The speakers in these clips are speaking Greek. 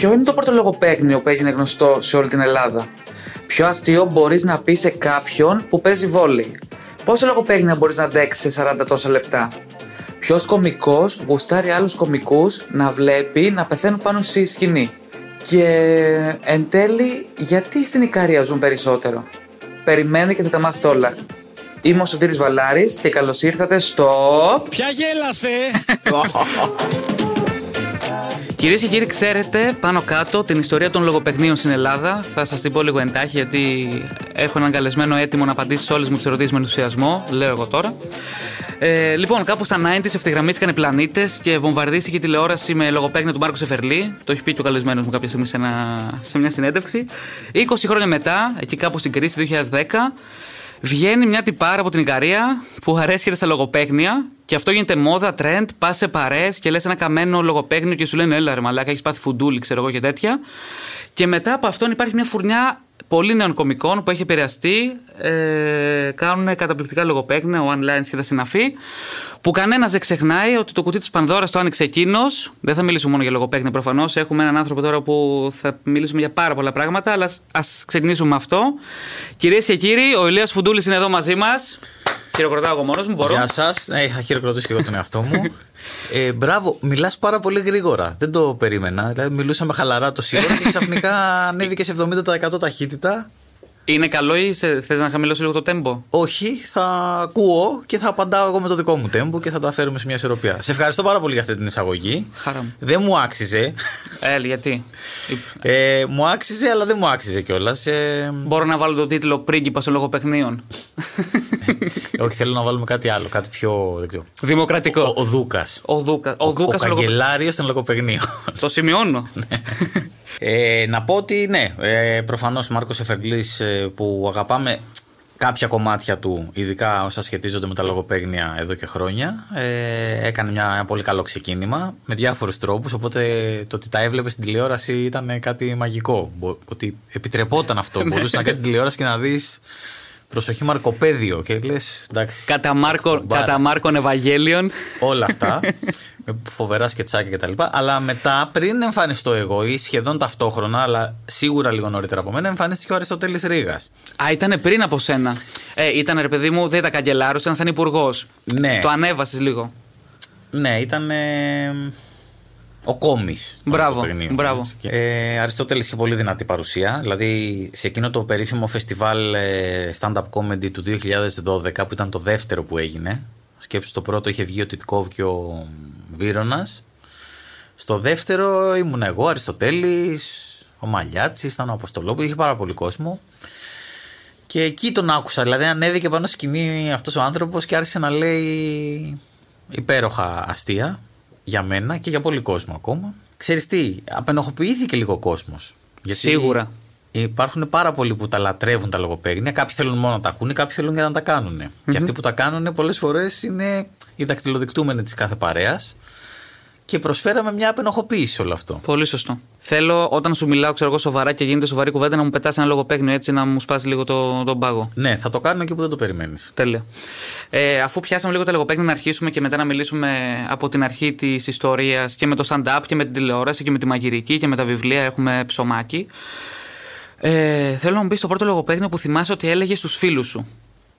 Ποιο είναι το πρώτο λογοπαίγνιο που έγινε γνωστό σε όλη την Ελλάδα; Ποιο αστείο μπορείς να πεις σε κάποιον που παίζει βόλεϊ. Πόσα λογοπαίγνια μπορείς να αντέξεις σε 40 τόσα λεπτά; Ποιος κωμικός γουστάρει άλλους κωμικούς να βλέπει να πεθαίνουν πάνω στη σκηνή; Και εν τέλει, γιατί στην Ικαρία ζουν περισσότερο; Περιμένετε και θα τα μάθετε όλα. Είμαι ο Σωτήρης Βαλάρης και καλώς ήρθατε στο... Ποια γέλασε! Κυρίες και κύριοι, ξέρετε πάνω κάτω την ιστορία των λογοπαιχνίων στην Ελλάδα. Θα σας την πω λίγο εντάχει, γιατί έχω έναν καλεσμένο έτοιμο να απαντήσει σε όλες μου τις ερωτήσεις με ενθουσιασμό. Λέω εγώ τώρα. Ε, λοιπόν, κάπου στα 90s ευθυγραμμίστηκαν οι πλανήτες και βομβαρδίστηκε η τηλεόραση με λογοπαίγνιο του Μάρκο Σεφερλί. Το έχει πει και ο καλεσμένος μου κάποια στιγμή σε, ένα, σε μια συνέντευξη. 20 χρόνια μετά, εκεί κάπου στην κρίση 2010, βγαίνει μια τυπάρα από την Ικαρία που αρέσκεται στα λογοπαίγνια και αυτό γίνεται μόδα, trend, πας σε παρέ και λες ένα καμένο λογοπαίγνιο και σου λένε Έλα ρε Μαλάκα, έχεις πάθει φουντούλι, ξέρω εγώ και τέτοια. Και μετά από αυτόν υπάρχει μια φουρνιά πολύ νέων κομικών που έχει επηρεαστεί. Ε, κάνουν καταπληκτικά λογοπαίγνια, one lines και τα συναφή. Που κανένας δεν ξεχνάει ότι το κουτί της Πανδώρας το άνοιξε εκείνος. Δεν θα μιλήσουμε μόνο για λογοπαίγνια προφανώς. Έχουμε έναν άνθρωπο τώρα που θα μιλήσουμε για πάρα πολλά πράγματα, αλλά ας ξεκινήσουμε με αυτό. Κυρίες και κύριοι, ο Ηλίας Φουντούλης είναι εδώ μαζί μας. Χειροκροτάω εγώ μόνος μου, μπορώ. Γεια σας. Ναι, θα χειροκροτήσω και εγώ τον εαυτό μου. Ε, μπράβο, μιλάς πάρα πολύ γρήγορα. Δεν το περίμενα. Δηλαδή, μιλούσαμε χαλαρά το ώρα και ξαφνικά ανέβηκε σε 70% ταχύτητα. Είναι καλό ή θες να χαμηλώσει λίγο το τέμπο. Όχι, θα ακούω και θα απαντάω εγώ με το δικό μου τέμπο και θα τα φέρουμε σε μια ισορροπία. Σε ευχαριστώ πάρα πολύ για αυτή την εισαγωγή. Χαρά μου. Δεν μου άξιζε. Ε, γιατί; Ε, μου άξιζε, αλλά δεν μου άξιζε κιόλας. Ε... Μπορώ να βάλω το τίτλο Πρίγκιπας στο λογοπαιχνίων. Όχι, θέλω να βάλουμε κάτι άλλο, κάτι πιο. Δημοκρατικό. Ο, ο Δούκας. Ο Δούκα. Ο, ο, ο καγκελάριος των λογοπαιγνίων. Το σημειώνω. Ναι. Ε, να πω ότι ναι, ε, προφανώς ο Μάρκος Εφερλή ε, που αγαπάμε κάποια κομμάτια του, ειδικά όσα σχετίζονται με τα λογοπαίγνια εδώ και χρόνια, ε, έκανε μια, ένα πολύ καλό ξεκίνημα με διάφορους τρόπους. Οπότε το ότι τα έβλεπες στην τηλεόραση ήταν κάτι μαγικό. Ότι επιτρεπόταν αυτό. Ναι. Μπορούσες να κάνεις τηλεόραση και να δεις Προσοχή Μαρκοπέδιο και λες. Κατά, Μάρκο, κατά Μάρκον Ευαγγέλιον. Όλα αυτά. με φοβερά σκετσάκια κτλ. Αλλά μετά, πριν εμφανιστώ εγώ ή σχεδόν ταυτόχρονα, αλλά σίγουρα λίγο νωρίτερα από μένα, εμφανίστηκε ο Αριστοτέλης Ρήγας. Α, ήταν πριν από σένα. Ε, ήταν ρε παιδί μου, δεν ήταν καγκελάρο, ήταν σαν υπουργός. Ναι. Το ανέβασες λίγο. Ναι, ήταν. Ο Κόμης. Μπράβο. μπράβο. Ε, Αριστότελης είχε πολύ δυνατή παρουσία. Δηλαδή σε εκείνο το περίφημο φεστιβάλ ε, stand-up comedy του 2012, που ήταν το δεύτερο που έγινε. Σκέψου το πρώτο είχε βγει ο Τιτκόβ και ο Βίρονας. Στο δεύτερο ήμουν εγώ, Αριστοτέλης, ο Μαλιάτσης, ήταν ο Αποστολόπουλος, είχε πάρα πολύ κόσμο. Και εκεί τον άκουσα. Δηλαδή ανέβηκε πάνω σκηνή αυτός ο άνθρωπος και άρχισε να λέει υπέροχα αστεία για μένα και για πολύ κόσμο ακόμα. Ξέρεις τι, απενοχοποιήθηκε λίγο ο κόσμος. Σίγουρα. Υπάρχουν πάρα πολλοί που τα λατρεύουν τα λογοπαίγνια. Κάποιοι θέλουν μόνο να τα ακούνε, κάποιοι θέλουν για να τα κάνουν. Και αυτοί που τα κάνουν πολλές φορές είναι οι δακτυλοδεικτούμενοι της κάθε παρέας και προσφέραμε μια απενοχοποίηση σε όλο αυτό. Πολύ σωστό. Θέλω όταν σου μιλάω, ξέρω εγώ, σοβαρά και γίνεται σοβαρή κουβέντα να μου πετάς ένα λογοπαίγνιο έτσι να μου σπάσεις λίγο το, τον πάγο. Ναι, θα το κάνουμε εκεί που δεν το περιμένεις. Τέλεια. Ε, αφού πιάσαμε λίγο τα λογοπαίγνια, να αρχίσουμε και μετά να μιλήσουμε από την αρχή της ιστορίας και με το stand-up και με την τηλεόραση και με τη μαγειρική και με τα βιβλία. Έχουμε ψωμάκι. Ε, θέλω να μου πεις το πρώτο λογοπαίγνιο που θυμάσαι ότι έλεγε στους φίλους σου.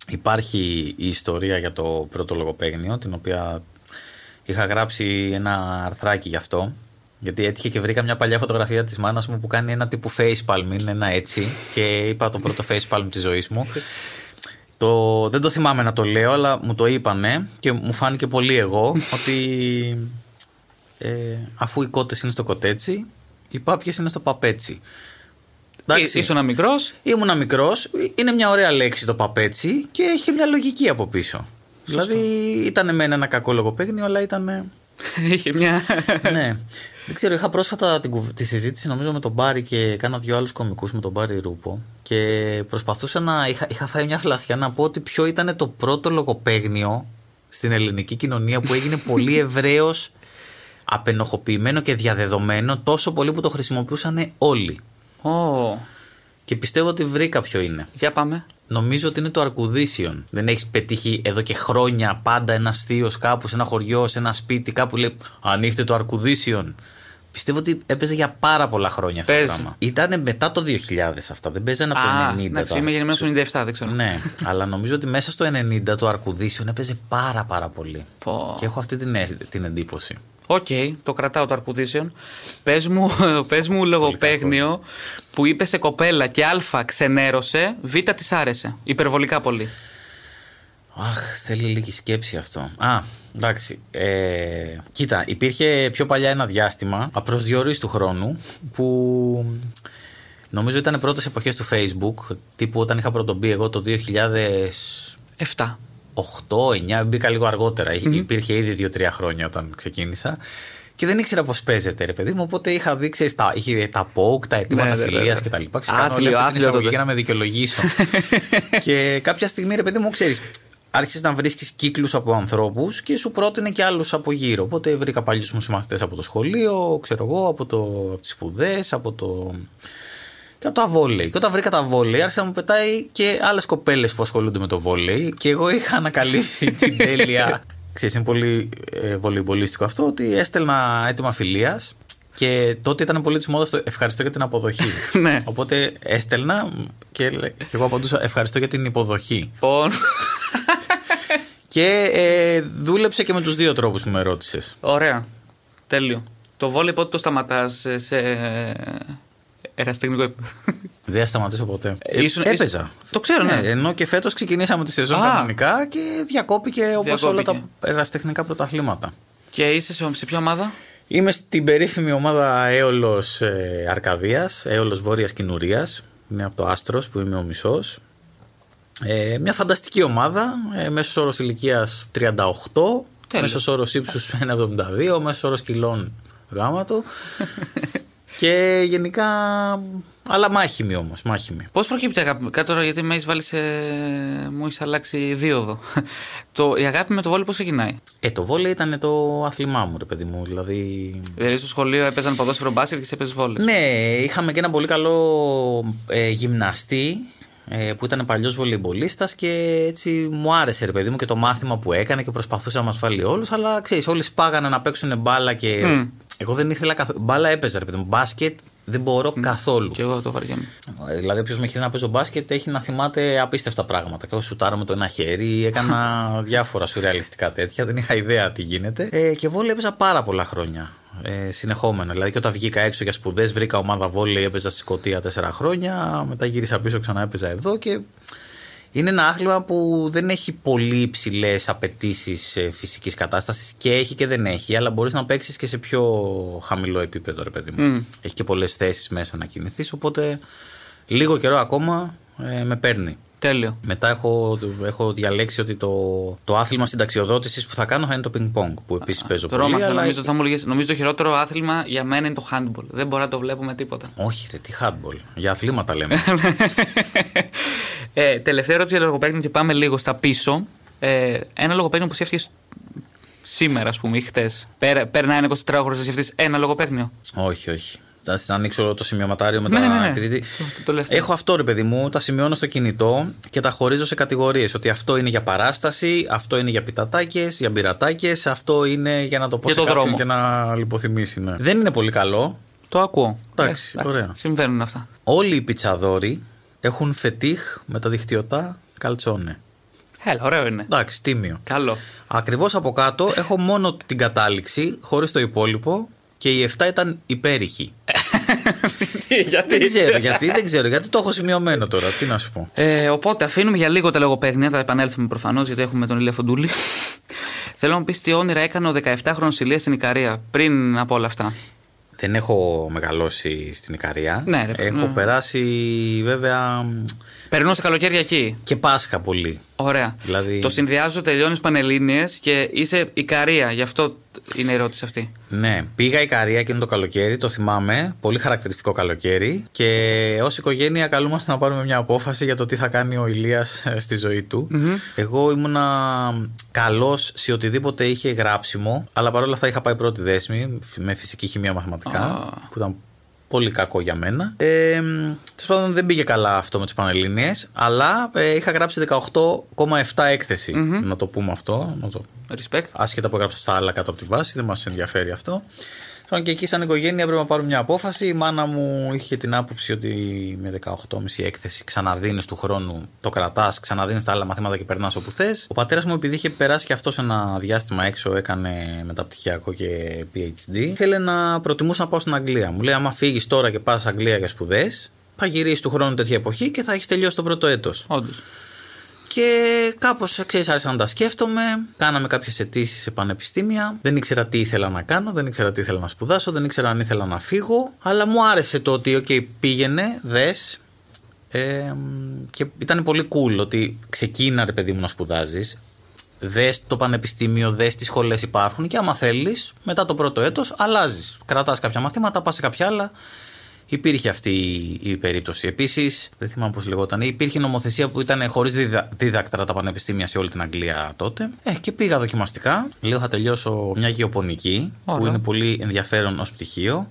Υπάρχει η ιστορία για το πρώτο λογοπαίγνιο, την οποία Είχα γράψει ένα αρθράκι γι' αυτό. Γιατί έτυχε και βρήκα μια παλιά φωτογραφία της μάνας μου που κάνει ένα τύπου facepalm, είναι ένα έτσι. Και είπα το πρώτο facepalm της ζωής μου. Το, δεν το θυμάμαι να το λέω, αλλά μου το είπανε και μου φάνηκε πολύ εγώ ότι ε, αφού οι κότες είναι στο κοτέτσι, οι πάπιες είναι στο παπέτσι. Εντάξει, ήσουν μικρός. Ήμουν μικρός. Είναι μια ωραία λέξη το παπέτσι και έχει μια λογική από πίσω. Δηλαδή ήταν με ένα κακό λογοπαίγνιο, αλλά ήταν. Είχε μια. ναι. Δεν ξέρω, είχα πρόσφατα την, τη συζήτηση νομίζω με τον Μπάρι και κάνα δυο άλλους κομικούς με τον Μπάρι Ρούπο. Και προσπαθούσα να. Είχα, είχα φάει μια φλασιά να πω ότι ποιο ήταν το πρώτο λογοπαίγνιο στην ελληνική κοινωνία που έγινε πολύ ευρέως απενοχοποιημένο και διαδεδομένο τόσο πολύ που το χρησιμοποιούσαν όλοι. Oh. Και πιστεύω ότι βρήκα ποιο είναι. Για πάμε. Νομίζω ότι είναι το Αρκουδίσιον. Δεν έχεις πετύχει εδώ και χρόνια πάντα ένα θείο κάπου σε ένα χωριό, σε ένα σπίτι, κάπου λέει Ανοίχτε το Αρκουδίσιον. Πιστεύω ότι έπαιζε για πάρα πολλά χρόνια αυτό το Παίζει. πράγμα. Ήταν μετά το 2000 αυτά. Δεν παίζανε από Α, το 90. εντάξει, το είμαι γεννημένος Αρκουδίσιο. στο 97, δεν ξέρω. Ναι, αλλά νομίζω ότι μέσα στο 90 το Αρκουδίσιον έπαιζε πάρα πάρα πολύ. Πω. Και έχω αυτή την, αίσθη- την εντύπωση. Οκ, το κρατάω το αρκουδίσιον. Πες μου, πες μου λογοπαίγνιο που είπε σε κοπέλα και Α ξενέρωσε, Β της άρεσε. Υπερβολικά πολύ. Αχ, θέλει λίγη σκέψη αυτό. Α, εντάξει. Ε, κοίτα, υπήρχε πιο παλιά ένα διάστημα, απροσδιορίστου χρόνου, που νομίζω ήταν πρώτες εποχές του Facebook, τύπου όταν είχα πρωτομπεί εγώ το 2008, 7. 9, μπήκα λίγο αργότερα. Υπήρχε ήδη 2-3 χρόνια όταν ξεκίνησα. Και δεν ήξερα πώς παίζεται, ρε παιδί μου. Οπότε είχα δει, ξέρεις, τα, είχε τα poke, τα αιτήματα Ναι, ναι, φιλία ναι, ναι. κτλ. Άθλιο, άθλιο εισαγωγή τότε. για να με δικαιολογήσω. και κάποια στιγμή, ρε παιδί μου, ξέρεις, άρχισες να βρίσκεις κύκλους από ανθρώπους και σου πρότεινε και άλλους από γύρω. Οπότε βρήκα παλιούς μου συμμαθητές από το σχολείο, ξέρω εγώ, από, το, από τις σπουδές, από το. Και από τα βόλεϊ. Και όταν βρήκα τα βόλεϊ, άρχισε να μου πετάει και άλλες κοπέλες που ασχολούνται με το βόλεϊ. Και εγώ είχα ανακαλύψει την τέλεια. Ξέρεις, είναι πολύ ε, βολεϊμπολίστικο αυτό ότι έστελνα έτοιμα φιλίας και τότε ήταν πολύ της μόδας το ευχαριστώ για την αποδοχή. Ναι. Οπότε έστελνα και, λέ- και εγώ απαντούσα ευχαριστώ για την υποδοχή. Λοιπόν, Και ε, δούλεψε και με τους δύο τρόπους που με ρώτησες. ωραία. Τέλειο. Το βόλεϊ πότε το σταματάς σε εραστεχνικό επίπεδο. Δεν θα σταματήσω ποτέ. Ε, Ήσουν- έπαιζα. ήσουν- Το ξέρω, ναι. Ενώ και φέτος ξεκινήσαμε τη σεζόν Α. κανονικά και διακόπηκε όπως όλα Διακόπηκε. τα ερασιτεχνικά πρωταθλήματα. Και είσαι σε, σε ποια ομάδα; Είμαι στην περίφημη ομάδα Έολος ε, Αρκαδίας, Έολος Βόρειας Κινουρίας. Είναι από το Άστρος που είμαι ο μισός. Ε, μια φανταστική ομάδα, ε, μέσος όρος ηλικίας 38, Τέλεια. μέσος όρος ύψους 1,72, μέσος όρος κιλών γάματο. και γενικά, αλλά μάχημη όμως, μάχημη. Πώς προκύπτει η αγάπη; Κάτω τώρα γιατί με έχεις βάλει σε. μου έχεις αλλάξει δίωδο. το, η αγάπη με το βόλεϊ πώς ξεκινάει; Ε, το βόλεϊ ήταν το άθλημά μου, ρε παιδί μου. Δηλαδή, Δηλαδή στο σχολείο έπαιζαν ποδόσφαιρο μπάσκετ και σε έπαιζες βόλεϊ. Ναι, είχαμε και ένα πολύ καλό ε, γυμναστή ε, που ήταν παλιός βολεϊμπολίστας και έτσι μου άρεσε ρε παιδί μου και το μάθημα που έκανε και προσπαθούσε να μας βάλει όλους. Αλλά ξέρεις, όλοι σπάγανε να παίξουν μπάλα και. Μμ. Εγώ δεν ήθελα καθόλου. Μπάλα έπαιζα ρε παιδί μου. Μπάσκετ δεν μπορώ καθόλου. Και εγώ το βαριέμαι. Ε, Δηλαδή, όποιος με έχει δει να παίζω μπάσκετ έχει να θυμάται απίστευτα πράγματα. Και εγώ σουτάρω με το ένα χέρι, έκανα διάφορα σουρεαλιστικά τέτοια, δεν είχα ιδέα τι γίνεται. Ε, και βόλεϊ έπαιζα πάρα πολλά χρόνια. Ε, συνεχόμενα. Δηλαδή, και όταν βγήκα έξω για σπουδές, βρήκα ομάδα βόλεϊ, έπαιζα στη Σκωτία τέσσερα χρόνια. Μετά γύρισα πίσω, ξανά έπαιζα εδώ και. Είναι ένα άθλημα που δεν έχει πολύ υψηλές απαιτήσεις φυσικής κατάστασης και έχει και δεν έχει, αλλά μπορείς να παίξεις και σε πιο χαμηλό επίπεδο, ρε παιδί μου. Μμ. Έχει και πολλές θέσεις μέσα να κινηθείς, οπότε λίγο καιρό ακόμα ε, με παίρνει. Τέλειο. Μετά έχω, έχω διαλέξει ότι το, το άθλημα συνταξιοδότησης που θα κάνω θα είναι το ping-pong, που επίσης παίζω Το πολύ. ρόμαξα, αλλά νομίζω, ότι θα μου λέγες, νομίζω το χειρότερο άθλημα για μένα είναι το handball. Δεν μπορώ να το βλέπω με τίποτα. Όχι, ρε, τι hardball. Για αθλήματα λέμε. ε, τελευταία ερώτηση για λογοπαίγνιο και πάμε λίγο στα πίσω. Ε, ένα λογοπαίγνιο που σκέφτηκες σήμερα, ας πούμε, ή χτες. Περνάει ένα 24 χρόνο να σκεφτεί ένα λογοπαίγνιο; όχι, όχι. Θα θα ανοίξω το σημειωματάριο μετά. Ναι, ναι, ναι. επειδή- Το- το τελευταίο. Έχω αυτό ρε παιδί μου, τα σημειώνω στο κινητό και τα χωρίζω σε κατηγορίες. Ότι αυτό είναι για παράσταση, αυτό είναι για πιτατάκες, για μπειρατάκες, αυτό είναι για να το πω Για σε το κάποιον δρόμο. και να λιποθυμήσει. Ναι. Δεν είναι πολύ καλό. Το ακούω. Εντάξει, ωραία. Συμβαίνουν αυτά. Όλοι οι πιτσαδόροι έχουν φετίχ με τα δικτυωτά καλτσόνε. Έλα, ωραίο είναι. Εντάξει, τίμιο. Καλό. Ακριβώς από κάτω έχω μόνο την κατάληξη, χωρίς το υπόλοιπο και οι 7 ήταν υπέρηχοι. Τι, γιατί; δεν ξέρω γιατί, δεν ξέρω γιατί το έχω σημειωμένο τώρα. Τι να σου πω. Ε, οπότε αφήνουμε για λίγο τα λογοπαίγνια, θα επανέλθουμε προφανώς γιατί έχουμε τον Ηλία Φοντούλη. Θέλω να μου πεις τι όνειρα έκανε ο 17χρονο Ηλίας στην Ικαρία πριν από όλα αυτά. Δεν έχω μεγαλώσει στην Ικαρία. Ναι, ρε, έχω ναι. περάσει βέβαια Περνούσε καλοκαίρια εκεί. και Πάσχα πολύ. Ωραία. Δηλαδή- Το συνδυάζω, τελειώνεις Πανελλήνιες και είσαι Ικαρία. Γι' αυτό είναι η ερώτηση αυτή. Ναι, πήγα Ικαρία εκείνο το καλοκαίρι, το θυμάμαι. Πολύ χαρακτηριστικό καλοκαίρι. Και ως οικογένεια καλούμαστε να πάρουμε μια απόφαση για το τι θα κάνει ο Ηλίας ε, στη ζωή του. Εγώ ήμουνα καλός σε οτιδήποτε είχε γράψιμο, αλλά παρόλα αυτά είχα πάει πρώτη δέσμη με φυσική χημεία μαθηματικά, Α. που ήταν πολύ κακό για μένα. Ε, Τέλος πάντων δεν πήγε καλά αυτό με τις Πανελλήνιες, αλλά ε, είχα γράψει 18,7 εκθεση Να το πούμε αυτό. Να το Respect. άσχετα που έγραψα στα άλλα κάτω από τη βάση, δεν μας ενδιαφέρει αυτό. Τώρα και εκεί, σαν οικογένεια, πρέπει να πάρουμε μια απόφαση. Η μάνα μου είχε την άποψη ότι με 18,5 έκθεση ξαναδίνεις του χρόνου, το κρατάς, ξαναδίνεις τα άλλα μαθήματα και περνάς όπου θες. Ο πατέρας μου, επειδή είχε περάσει και αυτός ένα διάστημα έξω, έκανε μεταπτυχιακό και PhD, θέλει να προτιμούσα να πάω στην Αγγλία. Μου λέει: Άμα φύγεις τώρα και πας Αγγλία για σπουδές, θα γυρίσεις του χρόνου τέτοια εποχή και θα έχεις τελειώσει το πρώτο έτος. Όντως. Και κάπως ξέρεις, άρχισα να τα σκέφτομαι. Κάναμε κάποιες αιτήσεις σε πανεπιστήμια. Δεν ήξερα τι ήθελα να κάνω, δεν ήξερα τι ήθελα να σπουδάσω, δεν ήξερα αν ήθελα να φύγω. Αλλά μου άρεσε το ότι, OK, πήγαινε, δες. Ε, και ήταν πολύ cool ότι ξεκίνα ρε παιδί μου να σπουδάζεις. Δες το πανεπιστήμιο, δες τι σχολές υπάρχουν και άμα θέλεις, μετά το πρώτο έτος αλλάζεις. Κρατάς κάποια μαθήματα, πας σε κάποια άλλα υπήρχε αυτή η περίπτωση. Επίσης, δεν θυμάμαι πώς λεγόταν, υπήρχε νομοθεσία που ήταν χωρίς διδα... δίδακτρα τα πανεπιστήμια σε όλη την Αγγλία τότε. Ε, και πήγα δοκιμαστικά. Λέω θα τελειώσω μια γεωπονική, που είναι πολύ ενδιαφέρον ως πτυχίο.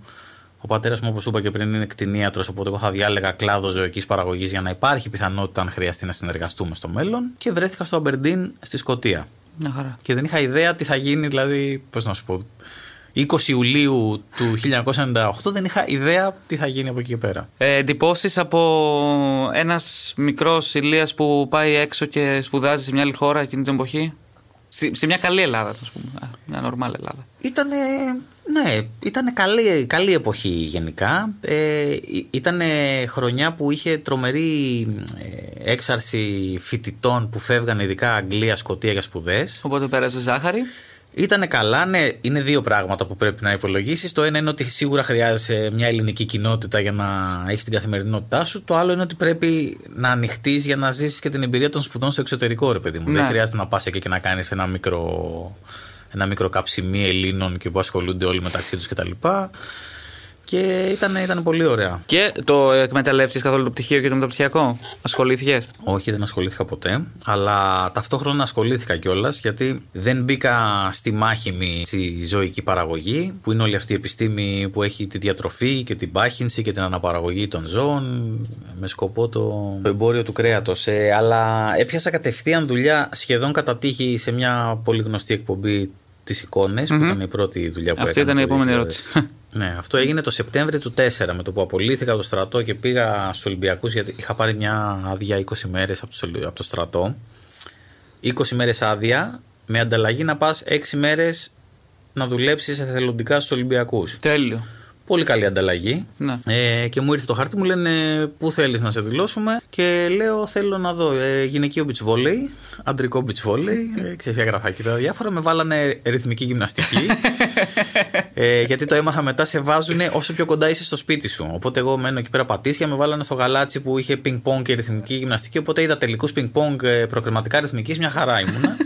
Ο πατέρας μου, όπως είπα και πριν, είναι κτηνίατρος, οπότε εγώ θα διάλεγα κλάδο ζωικής παραγωγής για να υπάρχει πιθανότητα αν χρειαστεί να συνεργαστούμε στο μέλλον. Και βρέθηκα στο Αμπερντίν στη Σκωτία. χαρά. Και δεν είχα ιδέα τι θα γίνει, δηλαδή, πώς να σου πω, 20 Ιουλίου του 1998 δεν είχα ιδέα τι θα γίνει από εκεί και πέρα. Ε, Εντυπώσεις από ένας μικρός ηλίας που πάει έξω και σπουδάζει σε μια άλλη χώρα εκείνη την εποχή; Σε μια καλή Ελλάδα, ας πούμε. Μια νορμάλ Ελλάδα. Ήτανε, ναι, ήταν καλή, καλή εποχή γενικά. Ε, ήταν χρονιά που είχε τρομερή ε, έξαρση φοιτητών που φεύγαν ειδικά Αγγλία, Σκοτία για σπουδές. Οπότε πέρασε ζάχαρη. Ήταν καλά, ναι. Είναι δύο πράγματα που πρέπει να υπολογίσεις. Το ένα είναι ότι σίγουρα χρειάζεσαι μια ελληνική κοινότητα για να έχεις την καθημερινότητά σου. Το άλλο είναι ότι πρέπει να ανοιχτείς για να ζήσεις και την εμπειρία των σπουδών στο εξωτερικό, ρε παιδί μου. Ναι. Δεν χρειάζεται να πας εκεί και να κάνεις ένα μικρό, ένα μικρό καψιμί Ελλήνων και που ασχολούνται όλοι μεταξύ τους κτλ και ήταν, ήταν πολύ ωραία. Και το εκμεταλλεύτηκες καθόλου το πτυχίο και το μεταπτυχιακό, ασχολήθηκες; Όχι, δεν ασχολήθηκα ποτέ. Αλλά ταυτόχρονα ασχολήθηκα κιόλας γιατί δεν μπήκα στη μάχημη στη ζωική παραγωγή, που είναι όλη αυτή η επιστήμη που έχει τη διατροφή και την πάχυνση και την αναπαραγωγή των ζώων, με σκοπό το, το εμπόριο του κρέατος. Ε, αλλά έπιασα κατευθείαν δουλειά σχεδόν κατά τύχη σε μια πολύ γνωστή εκπομπή τι εικόνες, που ήταν η πρώτη δουλειά που Αυτή ήταν η επόμενη ερώτηση. Ναι, αυτό έγινε το Σεπτέμβριο του 4 με το που απολύθηκα το στρατό και πήγα στους Ολυμπιακούς γιατί είχα πάρει μια άδεια 20 μέρες από, το στρατό. 20 μέρες άδεια με ανταλλαγή να πας 6 μέρες να δουλέψεις εθελοντικά στους Ολυμπιακούς. Τέλειο. Πολύ καλή ανταλλαγή. Ναι. Ε, και μου ήρθε το χαρτί, μου λένε πού θέλεις να σε δηλώσουμε; Και λέω θέλω να δω ε, γυναικείο beach volley, αντρικό beach volley. ε, ξέρεις, έγραφα εκεί πέρα διάφορα. Με βάλανε ρυθμική γυμναστική. ε, γιατί το έμαθα μετά, σε βάζουν όσο πιο κοντά είσαι στο σπίτι σου. Οπότε εγώ μένω εκεί πέρα πατήσια, με βάλανε στο γαλάτσι που είχε ping-pong και ρυθμική γυμναστική. Οπότε είδα τελικούς ping-pong ε, προκριματικά ρυθμικής, μια χαρά ήμουνα.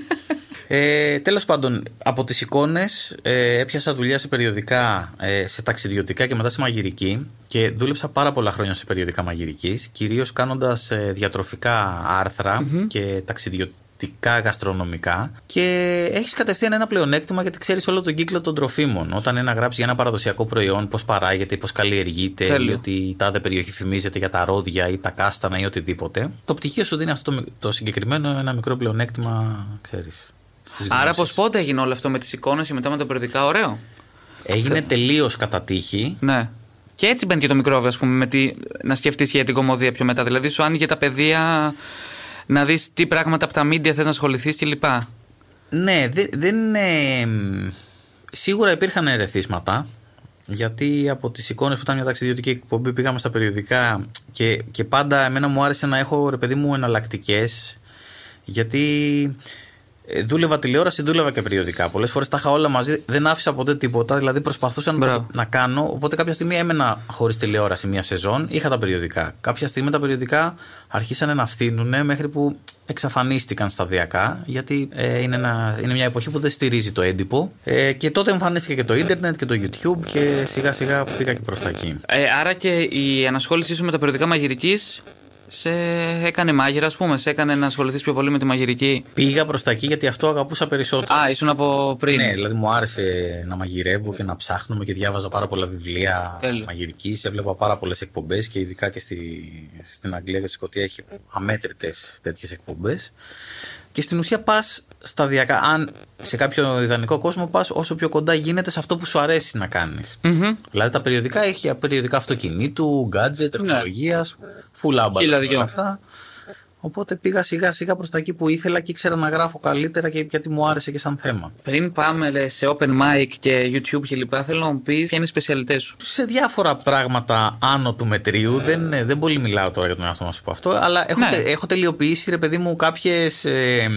Ε, Τέλος πάντων, από τις εικόνες ε, έπιασα δουλειά σε περιοδικά, ε, σε ταξιδιωτικά και μετά σε μαγειρική και δούλεψα πάρα πολλά χρόνια σε περιοδικά μαγειρικής, κυρίως κάνοντας ε, διατροφικά και ταξιδιωτικά γαστρονομικά και έχεις κατευθείαν ένα πλεονέκτημα γιατί ξέρεις όλο τον κύκλο των τροφίμων. Όταν ένα γράψει για ένα παραδοσιακό προϊόν, πώς παράγεται, πώς καλλιεργείται, ή ότι η τάδε περιοχή φημίζεται για τα ρόδια ή τα κάστανα ή οτιδήποτε. Το πτυχίο σου δίνει αυτό το, το συγκεκριμένο ένα μικρό πλεονέκτημα, ξέρεις. Άρα, πώ πότε έγινε όλο αυτό με τις εικόνες και μετά με τα περιοδικά, ωραίο. Έγινε τελείως κατά τύχη. Ναι. Και έτσι μπαίνει και το μικρόβιο, ας πούμε, με τη, να σκεφτείς για την κομμωδία πιο μετά. Δηλαδή, σου άνοιγε τα παιδεία να δεις τι πράγματα από τα μίντια θες να ασχοληθείς κλπ. Ναι, δεν είναι. Σίγουρα υπήρχαν ερεθίσματα. Γιατί από τις εικόνες που ήταν μια ταξιδιωτική εκπομπή πήγαμε στα περιοδικά και, και πάντα εμένα μου άρεσε να έχω ρε παιδί μου εναλλακτικές. Γιατί ε, δούλευα τηλεόραση, δούλευα και περιοδικά. Πολλές φορές τα είχα όλα μαζί, δεν άφησα ποτέ τίποτα. Δηλαδή προσπαθούσα να, να κάνω. Οπότε κάποια στιγμή έμενα χωρίς τηλεόραση μία σεζόν, είχα τα περιοδικά. Κάποια στιγμή τα περιοδικά αρχίσανε να φθήνουν μέχρι που εξαφανίστηκαν σταδιακά. Γιατί ε, είναι, ένα, είναι μια εποχή που δεν στηρίζει το έντυπο. Ε, και τότε εμφανίστηκε και το ίντερνετ και το YouTube και σιγά σιγά πήγα και προς τα εκεί. Ε, άρα και η ανασχόλησή σου με τα περιοδικά μαγειρικής σε έκανε μάγειρα, ας πούμε, σε έκανε να ασχοληθείς πιο πολύ με τη μαγειρική; Πήγα προς τα εκεί γιατί αυτό αγαπούσα περισσότερο. Α, ήσουν από πριν. Ναι, δηλαδή μου άρεσε να μαγειρεύω και να ψάχνουμε και διάβαζα πάρα πολλά βιβλία μαγειρικής. Έβλεπα πάρα πολλές εκπομπές και ειδικά και στη, στην Αγγλία και στη Σκωτία έχει αμέτρητες τέτοιες εκπομπές. Και στην ουσία πας σταδιακά. Αν σε κάποιο ιδανικό κόσμο πας όσο πιο κοντά γίνεται σε αυτό που σου αρέσει να κάνεις. Δηλαδή τα περιοδικά έχει περιοδικά αυτοκινήτου, gadget, τεχνολογίας, full άμπα. Χίλια δυο. αυτά. Οπότε πήγα σιγά σιγά προς τα εκεί που ήθελα και ήξερα να γράφω καλύτερα και γιατί μου άρεσε και σαν θέμα. Πριν πάμε λε, σε open mic και YouTube κλπ. Θέλω να μου πεις ποια είναι η σπεσιαλιτές σου. σε διάφορα πράγματα άνω του μετρίου. Δεν, ε, δεν πολύ μιλάω τώρα για τον εαυτό μου να σου πω αυτό. Αλλά έχω, Ναι. τε- έχω τελειοποιήσει, ρε παιδί μου, κάποιες ε,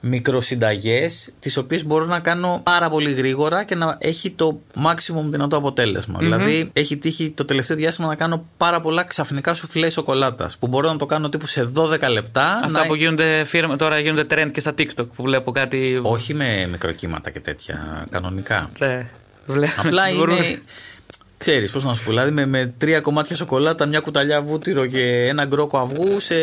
μικροσυνταγές, τις οποίες μπορώ να κάνω πάρα πολύ γρήγορα και να έχει το maximum δυνατό αποτέλεσμα. Δηλαδή, έχει τύχει το τελευταίο διάστημα να κάνω πάρα πολλά ξαφνικά σουφλές σοκολάτας. Που μπορώ να το κάνω τύπου σε 12 λεπτά. Αυτά να... που γίνονται φίρμα, τώρα γίνονται trend και στα TikTok που βλέπω κάτι. Όχι με μικροκύματα και τέτοια, κανονικά. Ναι, βλέπω. Απλά Μπορούν- είναι. Ξέρεις πώς να σου πω, δηλαδή με, με τρία κομμάτια σοκολάτα, μια κουταλιά βούτυρο και ένα γκρόκο αυγού σε.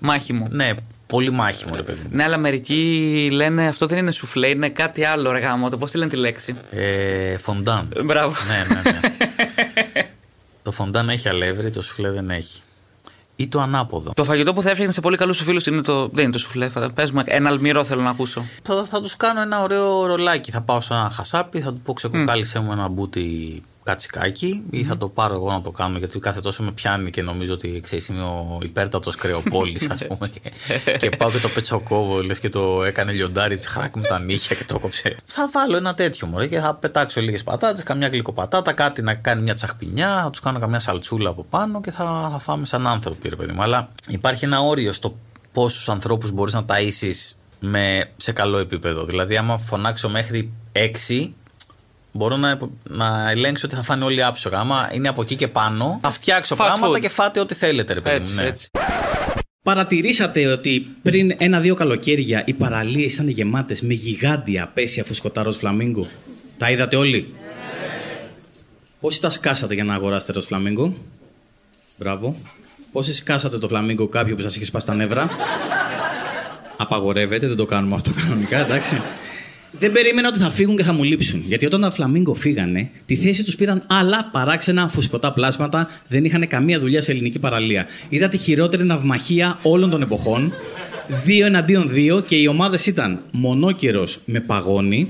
Μάχημο. Ναι, πολύ μάχημο, ρε παιδί μου. Ναι, αλλά μερικοί λένε αυτό δεν είναι σουφλέ, είναι κάτι άλλο ρε γάμο. Το πώς τη λένε τη λέξη; Ε, φοντάν. Ε, Μπράβο. ναι, ναι, ναι. το φοντάν έχει αλεύρι, το σουφλέ δεν έχει. Ή το ανάποδο. Το φαγητό που θα έφτιαχνε σε πολύ καλούς σου φίλους είναι το. Δεν είναι το σουφλέ. Πες μου, ένα αλμυρό θέλω να ακούσω. Θα, θα τους κάνω ένα ωραίο ρολάκι. Θα πάω σε ένα χασάπι, θα του πω ξεκοκάλισε μου ένα μπούτι κατσικάκι ή θα το πάρω εγώ να το κάνω γιατί κάθε τόσο με πιάνει και νομίζω ότι ξέρεις είμαι ο υπέρτατος κρεοπόλης ας πούμε και, και πάω και το πετσοκόβω λες και το έκανε λιοντάρι τσχράκ με τα νύχια και το κόψε. Θα βάλω ένα τέτοιο μωρέ και θα πετάξω λίγες πατάτες, καμιά γλυκοπατάτα, κάτι να κάνει μια τσαχπινιά, θα τους κάνω καμιά σαλτσούλα από πάνω και θα, θα φάμε σαν άνθρωποι ρε παιδί μου. Αλλά υπάρχει ένα όριο στο πόσους ανθρώπους μπορείς να ταΐσεις με, σε καλό επίπεδο. Δηλαδή, άμα φωνάξω μέχρι 6, μπορώ να, να ελέγξω ότι θα φάνε όλοι άψογα. Άμα είναι από εκεί και πάνω, θα φτιάξω Fast πράγματα food. και φάτε ό,τι θέλετε, ρε παιδί Έτσι, μου. ναι. έτσι. Παρατηρήσατε ότι πριν ένα-δύο καλοκαίρια οι παραλίες ήταν γεμάτες με γιγάντια πέσια φουσκωτά ροζ φλαμίγκο. Τα είδατε όλοι; Πόσοι τα σκάσατε για να αγοράσετε ροζ φλαμίγκο. Μπράβο. Πόσοι σκάσατε το φλαμίγκο κάποιο που σας είχε σπάσει τα νεύρα; Απαγορεύεται, δεν το κάνουμε αυτό κανονικά, εντάξει. Δεν περίμενα ότι θα φύγουν και θα μου λείψουν. Γιατί όταν τα φλαμίγκο φύγανε, τη θέση τους πήραν άλλα παράξενα φουσκωτά πλάσματα, δεν είχαν καμία δουλειά σε ελληνική παραλία. Είδα τη χειρότερη ναυμαχία όλων των εποχών. Δύο εναντίον δύο και οι ομάδες ήταν μονόκερο με παγόνι,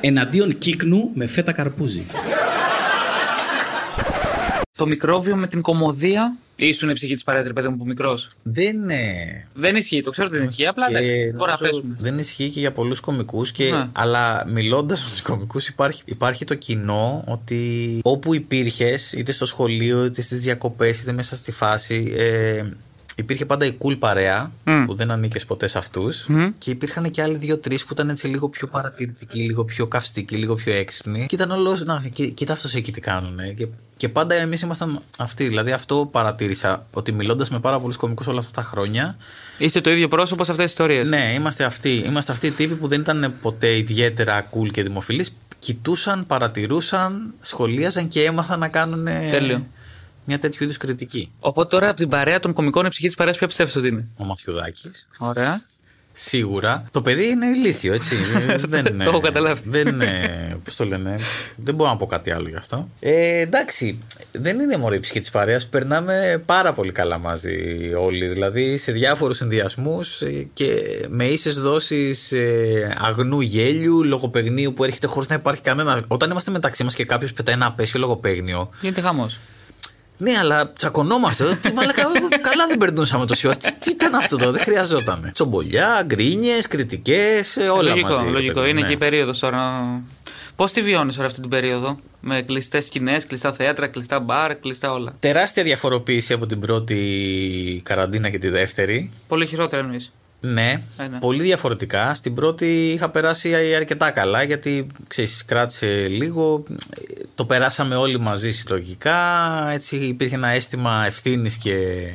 εναντίον κύκνου με φέτα καρπούζι. Το μικρόβιο με την κομμωδία. Ήσουν η ψυχή της παρέτρη, παιδί μου, από μικρός. Δεν είναι. Δεν ισχύει, το ξέρω ότι δεν ισχύει. Απλά Και εντάξει, τώρα νομίζω πέσουμε. Δεν ισχύει και για πολλούς κομικούς και, Ναι. αλλά μιλώντας με τους κομικούς υπάρχει, υπάρχει το κοινό ότι όπου υπήρχες είτε στο σχολείο είτε στις διακοπές είτε μέσα στη φάση ε, υπήρχε πάντα η cool παρέα Μμ. που δεν ανήκες ποτέ σε αυτούς Μμ. και υπήρχαν και άλλοι δύο-τρεις που ήταν έτσι λίγο πιο παρατηρητικοί, λίγο πιο καυστικοί, λίγο πιο έξυπνοι και ήταν όλο, να, κοί- κοίτα αυτός εκεί τι κάνουνε και, και πάντα εμείς ήμασταν αυτοί, δηλαδή αυτό παρατήρησα ότι μιλώντας με πάρα πολλούς κομικούς όλα αυτά τα χρόνια Είστε το ίδιο πρόσωπο σε αυτές τις ιστορίες. ναι, είμαστε αυτοί. Είμαστε αυτοί οι τύποι που δεν ήταν ποτέ ιδιαίτερα cool και δημοφιλείς. Κοιτούσαν, παρατηρούσαν, σχολίαζαν και έμαθαν να κάνουν Τέλειο. Μια τέτοιου είδους κριτική. Οπότε τώρα από την παρέα των κομικών η ψυχή της παρέας ποια πιστεύετε ότι είναι; Ο Μαθιουδάκης. Ωραία. Σίγουρα. Το παιδί είναι ηλίθιο, έτσι. δεν, Το έχω καταλάβει. Δεν είναι. Πώς το λένε. Δεν μπορώ να πω κάτι άλλο γι' αυτό. Ε, εντάξει. Δεν είναι μωρή η ψυχή της παρέας. Περνάμε πάρα πολύ καλά μαζί όλοι. Δηλαδή σε διάφορους συνδυασμούς και με ίσες δόσεις αγνού γέλιου, λογοπαιγνίου που έρχεται χωρίς να υπάρχει κανένα. Όταν είμαστε μεταξύ μας και κάποιος πετάει ένα απέσιο λογοπαίγνιο, Γίνεται χαμός. Ναι, αλλά τσακωνόμαστε. Τι μαλακα, καλά δεν περνούσαμε τόση ώρα. Τι, τι ήταν αυτό εδώ, δεν χρειαζόταν. Τσομπολιά, γκρίνιες, κριτικές, όλα λογικό, μαζί. ρε λογικό. παιδί, είναι ναι. και η περίοδος τώρα. Πώς τη βιώνεις τώρα αυτή την περίοδο, με κλειστές σκηνές, κλειστά θέατρα, κλειστά μπαρ, κλειστά όλα. Τεράστια διαφοροποίηση από την πρώτη καραντίνα και τη δεύτερη. Πολύ χειρότερα εννοείς. Ναι, Ε, ναι. πολύ διαφορετικά. Στην πρώτη είχα περάσει αρκετά καλά γιατί ξέρεις, κράτησε λίγο. Το περάσαμε όλοι μαζί συλλογικά. Έτσι υπήρχε ένα αίσθημα ευθύνης και,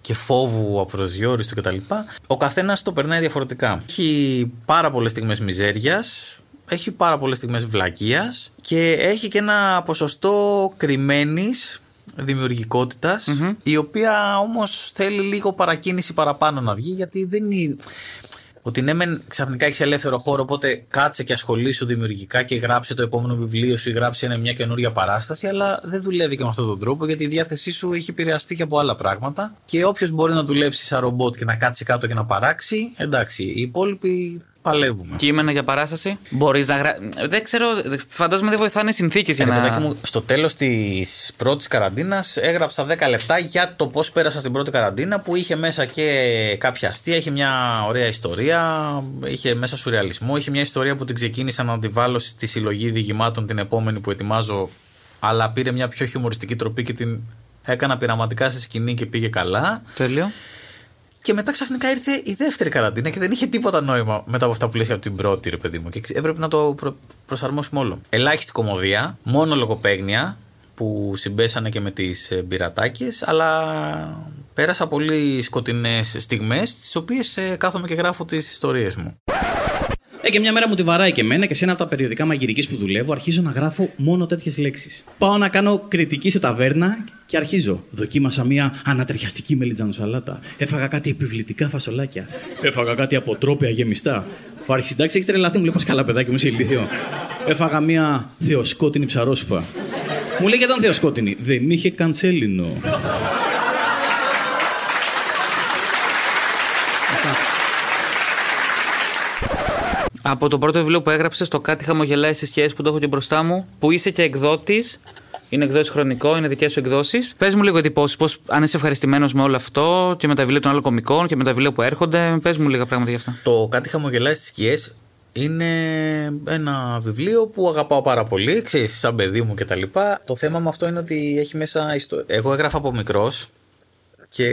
και φόβου απροσδιόριστου κτλ. Ο καθένας το περνάει διαφορετικά. Έχει πάρα πολλές στιγμές μιζέριας έχει πάρα πολλές στιγμές βλακείας και έχει και ένα ποσοστό κρυμμένης δημιουργικότητας, η οποία όμως θέλει λίγο παρακίνηση παραπάνω να βγει γιατί δεν είναι... Ότι ναι, μεν ξαφνικά έχεις ελεύθερο χώρο, οπότε κάτσε και ασχολήσου δημιουργικά και γράψε το επόμενο βιβλίο σου ή γράψε ένα, μια καινούργια παράσταση, αλλά δεν δουλεύει και με αυτόν τον τρόπο γιατί η διάθεσή σου έχει επηρεαστεί και από άλλα πράγματα. Και όποιος μπορεί να δουλέψει σαν ρομπότ και να κάτσει κάτω και να παράξει, εντάξει. Οι υπόλοιποι παλεύουμε. Κείμενα για παράσταση. Μπορείς να γράψει. Δεν ξέρω, φαντάζομαι δεν βοηθάνε οι συνθήκες για Ε, να. παιδάκι μου, στο τέλος της πρώτης καραντίνας έγραψα 10 λεπτά για το πώς πέρασα στην πρώτη καραντίνα που είχε μέσα και κάποια αστεία, είχε μια ωραία ιστορία, είχε μέσα σουρεαλισμό, είχε μια ιστορία που την ξεκίνησα να τη βάλω στη συλλογή διηγημάτων την επόμενη που ετοιμάζω, αλλά πήρε μια πιο χιουμοριστική τροπή και την έκανα πειραματικά στη σκηνή και πήγε καλά. Τέλειο. Και μετά ξαφνικά ήρθε η δεύτερη καραντίνα και δεν είχε τίποτα νόημα μετά από αυτά που λες από την πρώτη, ρε παιδί μου. Και έπρεπε να το προ- προσαρμόσουμε όλο. Ελάχιστη κομμωδία, μόνο λογοπαίγνια που συμπέσανε και με τις ε, μπειρατάκες, αλλά πέρασα πολύ σκοτεινές στιγμές, τις οποίες ε, κάθομαι και γράφω τις ιστορίες μου. Ε, και μια μέρα μου τη βαράει και εμένα και σε ένα από τα περιοδικά μαγειρικής που δουλεύω αρχίζω να γράφω μόνο τέτοιες λέξεις. Πάω να κάνω κριτική σε ταβέρνα και αρχίζω. Δοκίμασα μια ανατριχιαστική μελιτζανοσαλάτα. Έφαγα κάτι επιβλητικά φασολάκια. Έφαγα κάτι αποτρόπια γεμιστά. Ο αρχισυντάξη έχεις τρελαθεί, μου λέει Πας καλά, παιδάκι μου, είσαι ηλίθιο. Έφαγα μια θεοσκότεινη ψαρόσουπα. Μου λέει γιατί ήταν θεοσκότεινη. Δεν είχε κανσέλινο. Από το πρώτο βιβλίο που έγραψες, το Κάτι χαμογελάει στις σχέσεις που το έχω και μπροστά μου, που είσαι και εκδότης. Είναι εκδότη χρονικό, είναι δικές σου εκδόσεις. Πες μου λίγο εντυπώσει, πώς αν είσαι ευχαριστημένος με όλο αυτό και με τα βιβλία των άλλων κομικών και με τα βιβλία που έρχονται. Πες μου λίγα πράγματα γι' αυτό. Το Κάτι χαμογελάει στις σκιές είναι ένα βιβλίο που αγαπάω πάρα πολύ, ξέρεις, σαν παιδί μου κτλ. Το θέμα με αυτό είναι ότι έχει μέσα... ιστο- Εγώ έγραφα από μικρός και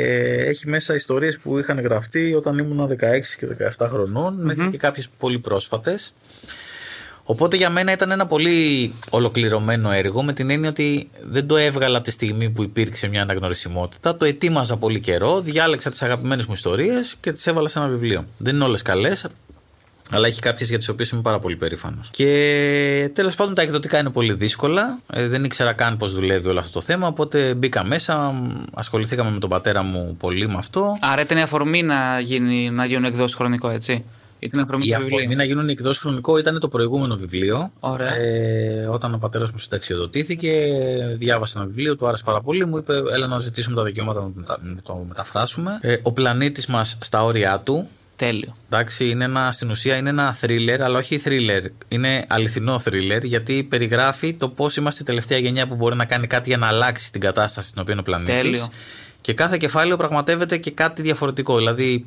έχει μέσα ιστορίες που είχαν γραφτεί όταν ήμουν 16 και 17 χρονών μέχρι και κάποιες πολύ πρόσφατες. Οπότε για μένα ήταν ένα πολύ ολοκληρωμένο έργο με την έννοια ότι δεν το έβγαλα τη στιγμή που υπήρξε μια αναγνωρισιμότητα. Το ετοίμαζα πολύ καιρό, διάλεξα τις αγαπημένες μου ιστορίες και τις έβαλα σε ένα βιβλίο. Δεν είναι όλες καλές, αλλά έχει κάποιες για τις οποίες είμαι πάρα πολύ περήφανος. Και τέλος πάντων τα εκδοτικά είναι πολύ δύσκολα. Ε, δεν ήξερα καν πώς δουλεύει όλο αυτό το θέμα. Οπότε μπήκα μέσα, μ, ασχοληθήκαμε με τον πατέρα μου πολύ με αυτό. Άρα ήταν η αφορμή να, γίνει, να γίνουν εκδόσεις χρονικό, έτσι; Ήταν η αφορμή Η του αφορμή βιβλίου. να γίνουν εκδόσεις χρονικό ήταν το προηγούμενο βιβλίο. Ωραία. Ε, όταν ο πατέρας μου συνταξιοδοτήθηκε, διάβασε ένα βιβλίο, του άρεσε πάρα πολύ. Μου είπε: Έλα να ζητήσουμε τα δικαιώματα να το μετα- να το μεταφράσουμε. Ε, ο πλανήτης μας στα όρια του. Τέλειο. Εντάξει, είναι ένα, στην ουσία είναι ένα thriller, αλλά όχι thriller. Είναι αληθινό thriller, γιατί περιγράφει το πώς είμαστε η τελευταία γενιά που μπορεί να κάνει κάτι για να αλλάξει την κατάσταση στην οποία είναι ο πλανήτης. Τέλειο. Και κάθε κεφάλαιο πραγματεύεται και κάτι διαφορετικό. Δηλαδή,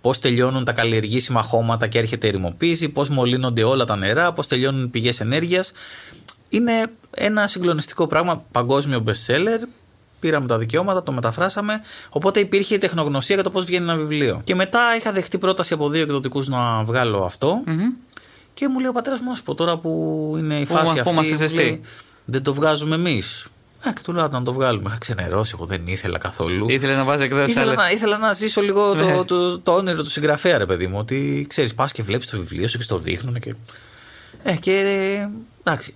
πώς τελειώνουν τα καλλιεργήσιμα χώματα και έρχεται η ερημοποίηση, πώς μολύνονται όλα τα νερά, πώς τελειώνουν οι πηγές ενέργειας. Είναι ένα συγκλονιστικό πράγμα, παγκόσμιο bestseller. Πήραμε τα δικαιώματα, το μεταφράσαμε. Οπότε υπήρχε η τεχνογνωσία για το πώς βγαίνει ένα βιβλίο. Και μετά είχα δεχτεί πρόταση από δύο εκδοτικούς να βγάλω αυτό. Μμμ. Και μου λέει ο πατέρας μου, να σου πω τώρα που είναι η Πού- φάση πού αυτή. είμαστε μου ζεστοί. λέει, δεν το βγάζουμε εμείς. Ε, και του λέω να το βγάλουμε. Είχα ξενερώσει, εγώ δεν ήθελα καθόλου. Ήθελε να βάζει εκδόσεις Ήθελα άλλε. να, ήθελα να ζήσω λίγο Ναι. το, το, το όνειρο του συγγραφέα, ρε παιδί μου. Ότι ξέρεις, πας και βλέπεις το βιβλίο σου και στο δείχνουν. Και... Ε, και ε, εντάξει.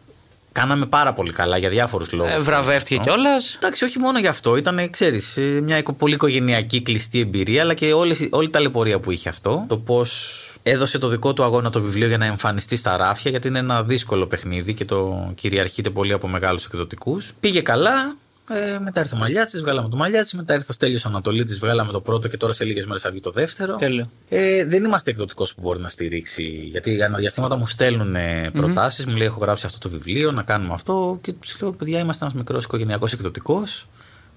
Κάναμε πάρα πολύ καλά για διάφορους λόγους. Ε, βραβεύτηκε κιόλας. Εντάξει, όχι μόνο γι' αυτό. Ήταν, ξέρεις, μια οικο- πολύ οικογενειακή κλειστή εμπειρία, αλλά και όλη, όλη τα λεπορία που είχε αυτό. Το πώς έδωσε το δικό του αγώνα το βιβλίο για να εμφανιστεί στα ράφια, γιατί είναι ένα δύσκολο παιχνίδι και το κυριαρχείται πολύ από μεγάλους εκδοτικούς. Πήγε καλά. Ε, μετά ήρθε ο Μαλιάτσης, βγάλαμε το Μαλιάτση. Μετά ήρθε ο Στέλιος Ανατολίτη, βγάλαμε το πρώτο και τώρα σε λίγες μέρες θα βγει το δεύτερο. Τέλειο. Ε, δεν είμαστε εκδοτικός που μπορεί να στηρίξει. Γιατί αναδιαστήματα μου στέλνουν προτάσεις, μου λέει: Έχω γράψει αυτό το βιβλίο, να κάνουμε αυτό. Και τους λέω: Παιδιά, είμαστε ένας μικρός οικογενειακός εκδοτικός.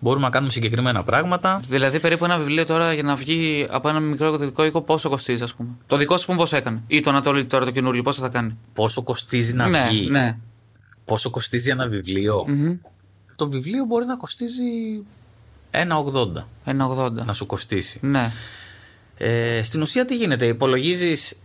Μπορούμε να κάνουμε συγκεκριμένα πράγματα. Δηλαδή, περίπου ένα βιβλίο τώρα για να βγει από ένα μικρό εκδοτικό οίκο, πόσο κοστίζει, ας πούμε; Το δικό σου πούμε πόσο έκανε; Ή το Ανατολή τώρα το καινούριο, πόσο θα κάνει; Πόσο κοστίζει να ναι, βγει, ναι. πόσο κοστίζει ένα βιβλίο; Μμμ. Το βιβλίο μπορεί να κοστίζει 1,80 Ένα 80. να σου κοστίσει. Ναι. Ε, στην ουσία τι γίνεται, υπολογίζεις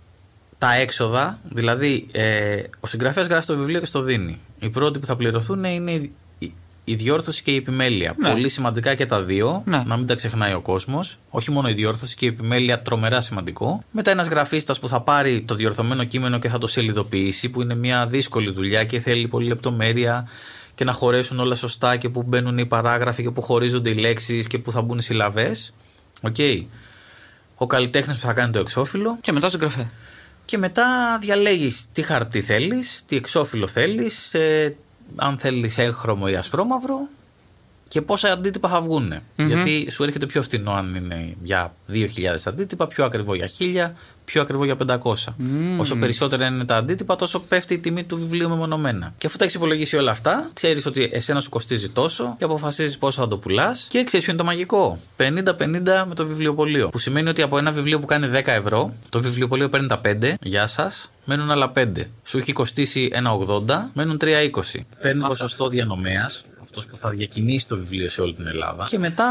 τα έξοδα, δηλαδή ε, ο συγγραφέας γράφει το βιβλίο και στο δίνει. Οι πρώτοι που θα πληρωθούν είναι η, η, η διόρθωση και η επιμέλεια. Ναι. Πολύ σημαντικά και τα δύο, Ναι. να μην τα ξεχνάει ο κόσμος. Όχι μόνο η διόρθωση και η επιμέλεια, τρομερά σημαντικό. Μετά ένας γραφίστας που θα πάρει το διορθωμένο κείμενο και θα το σελιδοποιήσει, που είναι μια δύσκολη δουλειά και θέλει πολλή λεπτομέρεια και να χωρέσουν όλα σωστά και που μπαίνουν οι παράγραφοι και που χωρίζονται οι λέξεις και που θα μπουν οι συλλαβές. Οκ. ο καλλιτέχνης που θα κάνει το εξώφυλλο. Και μετά στον συγγραφέα. Και μετά διαλέγεις τι χαρτί θέλεις, τι εξώφυλλο θέλεις, ε, αν θέλεις έγχρωμο ή ασπρόμαυρο και πόσα αντίτυπα θα βγουν. Γιατί σου έρχεται πιο φθηνό αν είναι για 2.000 αντίτυπα, πιο ακριβό για 1.000, πιο ακριβό για 500. Όσο περισσότερα είναι τα αντίτυπα, τόσο πέφτει η τιμή του βιβλίου μεμονωμένα. Και αφού τα έχεις υπολογίσει όλα αυτά, ξέρεις ότι εσένα σου κοστίζει τόσο και αποφασίζεις πόσο θα το πουλάς. Και ξέρεις ποιο είναι το μαγικό; 50-50 με το βιβλιοπωλείο. Που σημαίνει ότι από ένα βιβλίο που κάνει 10 ευρώ, το βιβλιοπωλείο παίρνει τα 5. Γεια σας. Μένουν άλλα 5. Σου έχει κοστίσει ένα 80, μένουν 3,20. Παίρνει ποσοστό διανομέας, αυτός που θα διακινήσει το βιβλίο σε όλη την Ελλάδα. Και μετά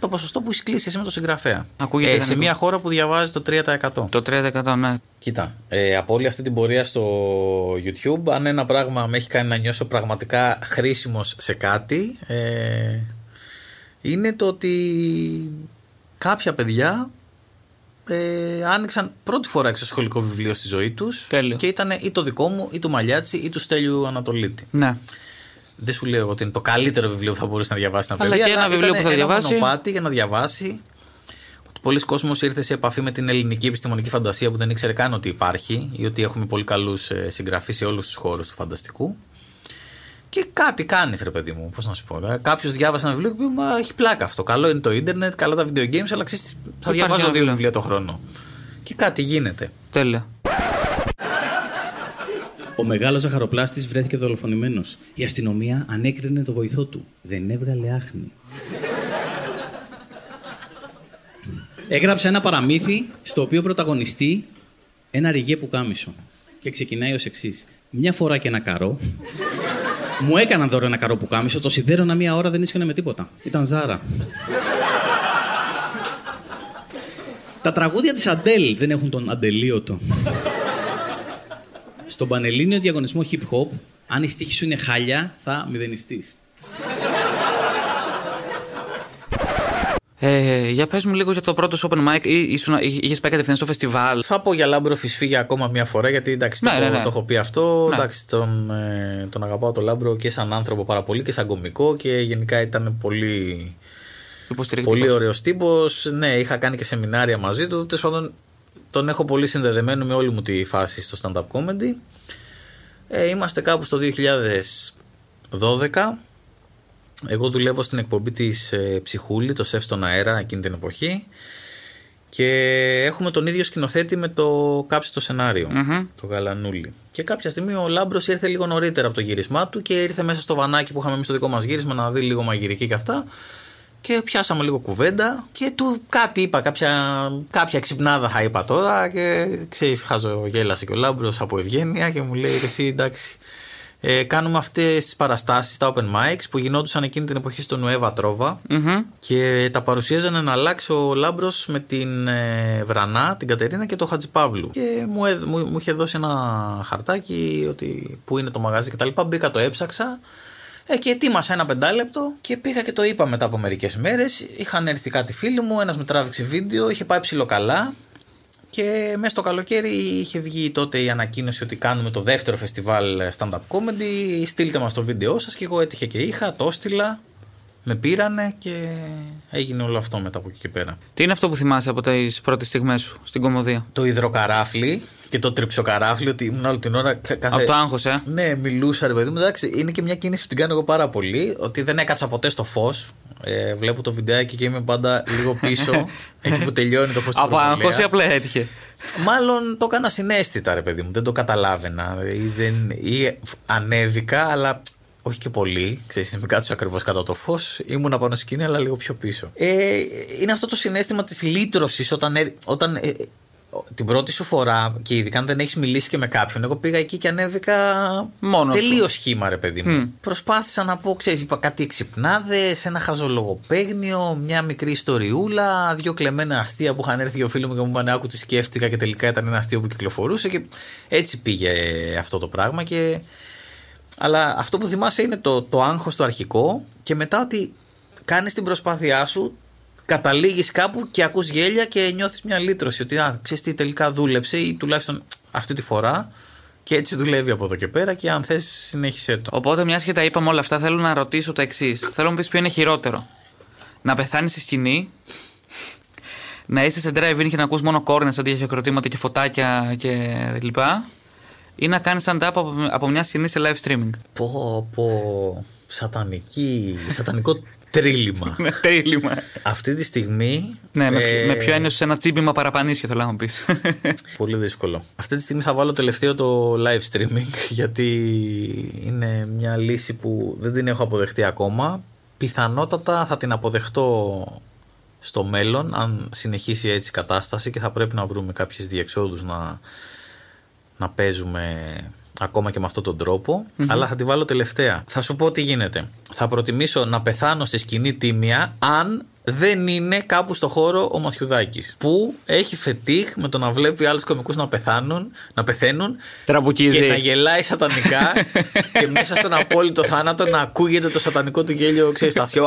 το ποσοστό που έχει κλείσει εσύ με το συγγραφέα. Ακούγεται Ε, σε ιδανικό. μια χώρα που διαβάζει το 3%. Το 3% ναι. Κοίτα, ε, από όλη αυτή την πορεία στο YouTube, αν ένα πράγμα με έχει κάνει να νιώσω πραγματικά χρήσιμος σε κάτι, ε, είναι το ότι κάποια παιδιά ε, άνοιξαν πρώτη φορά εξωσχολικό βιβλίο στη ζωή τους Τέλειο. και ήταν ή το δικό μου, ή του Μαλιάτσι, ή του Στέλιου Ανατολίτη. Ναι. Δεν σου λέω ότι είναι το καλύτερο βιβλίο που θα μπορούσε να διαβάσει ένα Αλλά παιδί, και ένα βιβλίο ήταν που θα ένα διαβάσει. μονοπάτι για να διαβάσει. Ότι πολλοί κόσμος ήρθε σε επαφή με την ελληνική επιστημονική φαντασία που δεν ήξερε καν ότι υπάρχει ή ότι έχουμε πολύ καλούς ε, συγγραφείς σε όλους τους χώρους του φανταστικού. Και κάτι κάνεις, ρε παιδί μου. Πώς να σου πω. Κάποιος διάβασε ένα βιβλίο και είπε: Μα έχει πλάκα αυτό. Καλό είναι το ίντερνετ, καλά τα video games, αλλά ξέρεις, τι, θα Υπάρχει διαβάζω ένα δύο βιβλίο. βιβλία το χρόνο. Και κάτι γίνεται. Τέλεια. Ο μεγάλος ζαχαροπλάστης βρέθηκε δολοφονημένος. Η αστυνομία ανέκρινε το βοηθό του. Δεν έβγαλε άχνη. Έγραψε ένα παραμύθι στο οποίο πρωταγωνιστεί ένα ρηγέ που κάμισο. Και ξεκινάει ως εξής. Μια φορά και ένα καρό. Μου έκαναν δώρο ένα καρό που κάμισο, το σιδέρωνα μία ώρα δεν ίσχυε με τίποτα. Ήταν ζάρα. Τα τραγούδια της Αντέλ δεν έχουν τον αντελείωτο. Στον πανελλήνιο διαγωνισμό hip hop, αν η στίχη σου είναι χάλια, θα μηδενιστείς. Ε, για πες μου λίγο για το πρώτο σου open mic. Ή, ήσουν, εί- είχες πάει κατευθείαν στο φεστιβάλ; Θα πω για Λάμπρο Φισφή για ακόμα μια φορά, γιατί εντάξει, Ναι, το, ναι, έχω- ναι. το έχω πει αυτό. Ναι. Εντάξει, τον, ε, τον αγαπάω τον Λάμπρο και σαν άνθρωπο πάρα πολύ και σαν κομικό και γενικά ήταν πολύ, Υποστηρικτικός. πολύ ωραίος τύπος. Ναι, είχα κάνει και σεμινάρια μαζί του. Τέλος πάντων, τον έχω πολύ συνδεδεμένο με όλη μου τη φάση στο stand-up comedy. Ε, είμαστε κάπου στο 2012. Εγώ δουλεύω στην εκπομπή της ε, Ψυχούλη, το σεφ στον αέρα εκείνη την εποχή και έχουμε τον ίδιο σκηνοθέτη με το κάψι το σενάριο, Μμμ. το Γαλανούλη. Και κάποια στιγμή ο Λάμπρος ήρθε λίγο νωρίτερα από το γύρισμά του και ήρθε μέσα στο βανάκι που είχαμε εμείς στο δικό μας γύρισμα να δει λίγο μαγειρική και αυτά και πιάσαμε λίγο κουβέντα και του κάτι είπα, κάποια, κάποια ξυπνάδα θα είπα τώρα και ξέρεις χαζογέλασε και ο Λάμπρος από ευγένεια και μου λέει «Ρε εσύ εντάξει ε, κάνουμε αυτές τις παραστάσεις, τα open mics που γινόντουσαν εκείνη την εποχή στο Νουέβα Τρόβα Μμμ. και τα παρουσίαζαν να αλλάξει ο Λάμπρος με την ε, Βρανά, την Κατερίνα και τον Χατζηπαύλου. Και μου, έδ- μου, μου είχε δώσει ένα χαρτάκι ότι που είναι το μαγαζί κτλ. Μπήκα, το έψαξα. Ε, και ετοίμασα ένα πεντάλεπτο και πήγα και το είπα μετά από μερικές μέρες. Είχαν έρθει κάτι φίλοι μου, ένας με τράβηξε βίντεο, είχε πάει ψηλοκαλά. Και μέσα στο καλοκαίρι είχε βγει τότε η ανακοίνωση ότι κάνουμε το δεύτερο φεστιβάλ stand-up comedy. Στείλτε μας το βίντεό σας και εγώ έτυχε και είχα, το έστειλα. Με πήρανε και έγινε όλο αυτό μετά από εκεί και πέρα. Τι είναι αυτό που θυμάσαι από τις πρώτες στιγμές σου στην κομμωδία; Το υδροκαράφλι και το τριψοκαράφλι, ότι ήμουν όλη την ώρα. κα- Κάθε... Από το άγχος, ε; Ναι, μιλούσα ρε παιδί μου. Εντάξει, είναι και μια κίνηση που την κάνω εγώ πάρα πολύ. Ότι δεν έκατσα ποτέ στο φως. Ε, βλέπω το βιντεάκι και είμαι πάντα λίγο πίσω. εκεί που τελειώνει το φως Από άγχος ή απλά έτυχε; Μάλλον το έκανα συνέστητα, ρε παιδί μου. Δεν το καταλάβαινα. Ή, δεν, ή ανέβηκα, αλλά όχι και πολύ. Ξέρεις, μην κάτσω ακριβώς κάτω από το φως. Ήμουν πάνω σκηνή, αλλά λίγο πιο πίσω. Ε, είναι αυτό το συνέστημα της λύτρωσης όταν, ε, όταν ε, την πρώτη σου φορά και ειδικά αν δεν έχεις μιλήσει και με κάποιον. Εγώ πήγα εκεί και ανέβηκα. Μόνος σου. Τελείως σχήμα, ρε παιδί μου. Μμ. Προσπάθησα να πω, ξέρεις, είπα κάτι εξυπνάδε, ένα χαζολογοπαίγνιο, μια μικρή ιστοριούλα, δύο κλεμμένα αστεία που είχαν έρθει δύο φίλοι μου και μου είπαν Άκου τις σκέφτηκα και τελικά ήταν ένα αστείο που κυκλοφορούσε. Και έτσι πήγε αυτό το πράγμα. Και... Αλλά αυτό που θυμάσαι είναι το, το άγχος το αρχικό και μετά ότι κάνεις την προσπάθειά σου, καταλήγεις κάπου και ακούς γέλια και νιώθεις μια λύτρωση. Ότι α, ξέρεις τι τελικά δούλεψε ή τουλάχιστον αυτή τη φορά και έτσι δουλεύει από εδώ και πέρα και αν θες συνέχισε το. Οπότε, μιας και τα είπαμε όλα αυτά, θέλω να ρωτήσω το εξής. Θέλω να μου πεις ποιο είναι χειρότερο. Να πεθάνεις στη σκηνή, να είσαι σε drive-in και να ακούς μόνο κόρνες αντί για χειροκροτήματα και φωτάκια και λοιπά ή να κάνεις stand-up από, από μια σκηνή σε live streaming. Πω, πω, σατανική, σατανικό τρίλημα. Με τρίλημα. Αυτή τη στιγμή. Ναι, με, ε, με ποιο έννοιο ένα τσίμπημα παραπανίσιο θέλω να μου πεις. Πολύ δύσκολο. Αυτή τη στιγμή θα βάλω τελευταίο το live streaming γιατί είναι μια λύση που δεν την έχω αποδεχτεί ακόμα. Πιθανότατα θα την αποδεχτώ στο μέλλον αν συνεχίσει έτσι η κατάσταση και θα πρέπει να βρούμε κάποιες διεξόδους να, να παίζουμε ακόμα και με αυτόν τον τροπο αλλά θα τη βάλω τελευταία. Θα σου πω τι γίνεται. Θα προτιμήσω να πεθάνω στη σκηνή τίμια αν δεν είναι κάπου στο χώρο ο Μαθιουδάκης. Που έχει φετίχ με το να βλέπει άλλους κομικούς να πεθάνουν, να πεθαίνουν Τραμπουκίζει. και να γελάει σατανικά και μέσα στον απόλυτο θάνατο να ακούγεται το σατανικό του γέλιο, ξέρεις, στα αυτιά.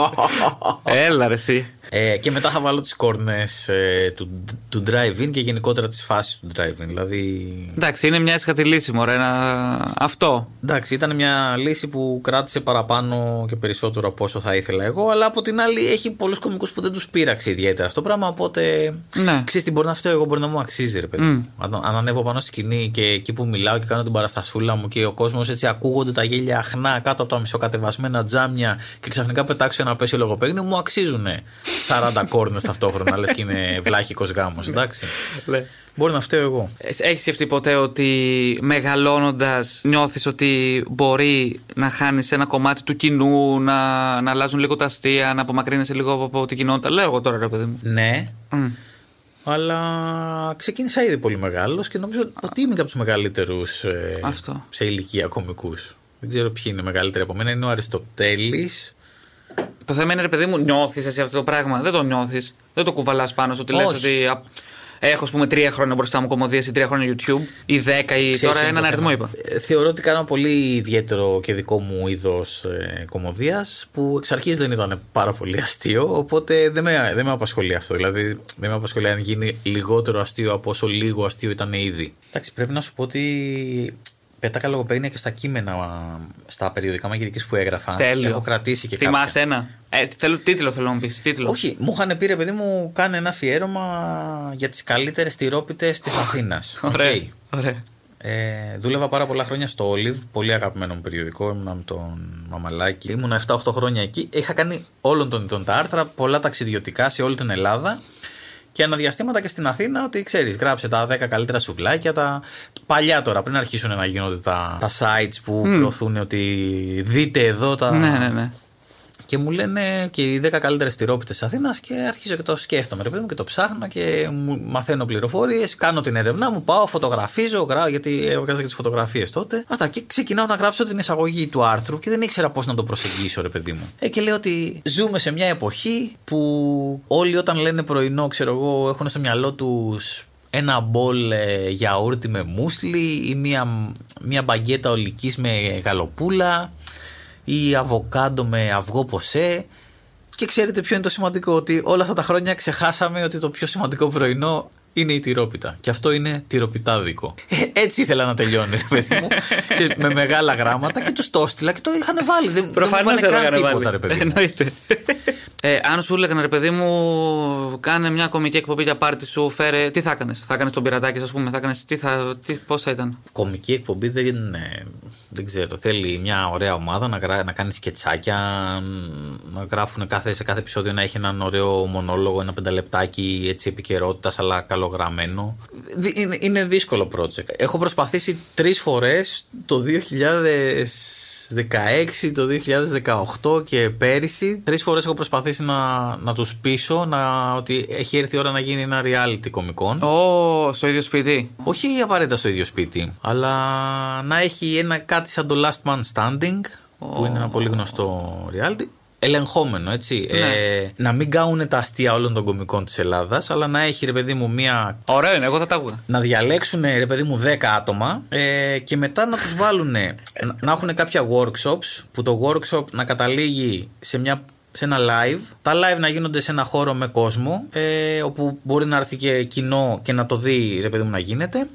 Έλα ρε εσύ. Ε, και μετά θα βάλω τις κόρνες ε, του, του drive-in και γενικότερα τις φάσεις του drive-in. Δηλαδή, Εντάξει, είναι μια έσχατη λύση, μωρέ. Ένα... Αυτό. εντάξει, ήταν μια λύση που κράτησε παραπάνω και περισσότερο από όσο θα ήθελα εγώ, αλλά από την άλλη έχει πολλούς κομικούς που δεν τους πείραξε ιδιαίτερα αυτό το πράγμα, οπότε Ναι. ξέρεις τι μπορεί να φταίω εγώ, μπορεί να μου αξίζει ρε παιδί. μου. Αν, αν ανέβω πάνω στη σκηνή και εκεί που μιλάω και κάνω την παραστασούλα μου και ο κόσμος έτσι ακούγονται τα γέλια αχνά κάτω από τα μισοκατεβασμένα τζάμια και ξαφνικά πετάξω ένα πέσιο λογοπαίγνιο, μου αξίζουν 40 κόρνες ταυτόχρονα, λες και είναι βλάχικος γάμος, εντάξει. Μπορεί να φταίω εγώ. Έχεις σκεφτεί ποτέ ότι μεγαλώνοντας νιώθεις ότι μπορεί να χάνεις ένα κομμάτι του κοινού, να, να αλλάζουν λίγο τα αστεία, να απομακρύνεσαι λίγο από, από την κοινότητα; Λέω εγώ τώρα, ρε παιδί μου. Ναι, Μμ. αλλά ξεκίνησα ήδη πολύ μεγάλος και νομίζω ότι είμαι και από τους μεγαλύτερους ε, Αυτό. σε ηλικία κομικούς. Δεν ξέρω ποιοι είναι μεγαλύτεροι από μένα. Είναι ο Αριστοτέλης. Το θέμα είναι, ρε παιδί μου, νιώθεις εσύ αυτό το πράγμα; Δεν το νιώθεις. Δεν το κουβαλάς πάνω σου ότι λες Όχι. ότι. α, Έχω, ας πούμε, τρία χρόνια μπροστά μου κομμωδίες ή τρία χρόνια YouTube ή δέκα ή Ξέρεις τώρα είναι έναν το αριθμό θέμα. είπα. Ε, Θεωρώ ότι κάνω πολύ ιδιαίτερο και δικό μου είδος ε, κομμωδίας που εξ αρχής δεν ήταν πάρα πολύ αστείο οπότε δεν με, δεν με απασχολεί αυτό. Δηλαδή δεν με απασχολεί αν γίνει λιγότερο αστείο από όσο λίγο αστείο ήταν ήδη. Εντάξει πρέπει να σου πω ότι πέτακα λογοπαίγνια και στα κείμενα στα περιοδικά μαγειρικής που έγραφα. Τέλειο. Έχω κρατήσει και Θυμάσαι κάποια. ένα; Ε, θέλω, τίτλο θέλω να μου πεις. Τίτλο. Όχι, μου είχαν πει ρε παιδί μου κάνε ένα αφιέρωμα για τις καλύτερες τυρόπιτες της Αθήνας. Ωραία. Οκ. Ωραία. Ε, δούλευα πάρα πολλά χρόνια στο Olive, πολύ αγαπημένο μου περιοδικό. Ήμουνα με τον Μαμαλάκη. Ήμουνα 7-8 χρόνια εκεί. Είχα κάνει όλων των ειδών τα άρθρα, πολλά ταξιδιωτικά σε όλη την Ελλάδα. Και ανά διαστήματα και στην Αθήνα ότι ξέρεις, γράψε τα 10 καλύτερα σουβλάκια. Τα... Παλιά τώρα, πριν αρχίσουν να γίνονται τα, τα sites που προωθούν ότι δείτε εδώ τα. Ναι, ναι, ναι. Και μου λένε και οι 10 καλύτερες τυρόπιτες της Αθήνας και αρχίζω και το σκέφτομαι, ρε παιδί μου, και το ψάχνω και μου μαθαίνω πληροφορίες. Κάνω την έρευνά μου, πάω, φωτογραφίζω, γράω, γιατί έβγαζα και τις φωτογραφίες τότε. Αυτά και ξεκινάω να γράψω την εισαγωγή του άρθρου και δεν ήξερα πώς να το προσεγγίσω, ρε παιδί μου. Ε, και λέω ότι ζούμε σε μια εποχή που όλοι όταν λένε πρωινό, ξέρω εγώ, έχουν στο μυαλό τους ένα μπολ ε, γιαούρτι με μουσλι ή μια, μια μπαγκέτα ολικής με γαλοπούλα ή αβοκάντο με αυγό ποσέ. Και ξέρετε ποιο είναι το σημαντικό, ότι όλα αυτά τα χρόνια ξεχάσαμε ότι το πιο σημαντικό πρωινό είναι η τυρόπιτα. Και αυτό είναι τυροπιτάδικο. Ε, έτσι ήθελα να τελειώνει, ρε παιδί μου. και με μεγάλα γράμματα και τους το έστειλα και το είχαν βάλει. Δεν, δεν Προφανώς μου δεν είπανε το καν έκανε τίποτα, βάλει. ρε παιδί μου. Εννοείται. ε, αν σου έλεγαν, ρε παιδί μου, κάνε μια κομική εκπομπή για πάρτι σου, φέρε. Τι θα έκανες, θα έκανες τον πειρατάκι, ας πούμε, θα έκανες. Τι θα, τι, πώς θα ήταν; Κομική εκπομπή δεν είναι. Δεν ξέρω. Θέλει μια ωραία ομάδα να, γρά- να κάνει σκετσάκια, να γράφουν κάθε, σε κάθε επεισόδιο να έχει έναν ωραίο μονόλογο, ένα πενταλεπτάκι έτσι επικαιρότητας, αλλά καλογραμμένο. Δι- Είναι, είναι δύσκολο project. Έχω προσπαθήσει τρεις φορές το 2016, το 2018 και πέρυσι. Τρεις φορές έχω προσπαθήσει να, να τους πείσω να, ότι έχει έρθει η ώρα να γίνει ένα reality κομικών. Ω, στο ίδιο σπίτι; Όχι απαραίτητα στο ίδιο σπίτι, αλλά να έχει ένα κάτι σαν το Last Man Standing, που είναι ένα πολύ γνωστό reality. Ελεγχόμενο, έτσι. Ε, να μην κάνουν τα αστεία όλων των κομικών της Ελλάδας, αλλά να έχει ρε παιδί μου μία. Ωραίο είναι, εγώ θα τα άκουγα. Να διαλέξουν ρε παιδί μου 10 άτομα ε, και μετά να τους βάλουν να έχουν κάποια workshops που το workshop να καταλήγει σε μια σε ένα live. Τα live να γίνονται σε ένα χώρο με κόσμο, ε, όπου μπορεί να έρθει και κοινό και να το δει, ρε παιδί μου, να γίνεται.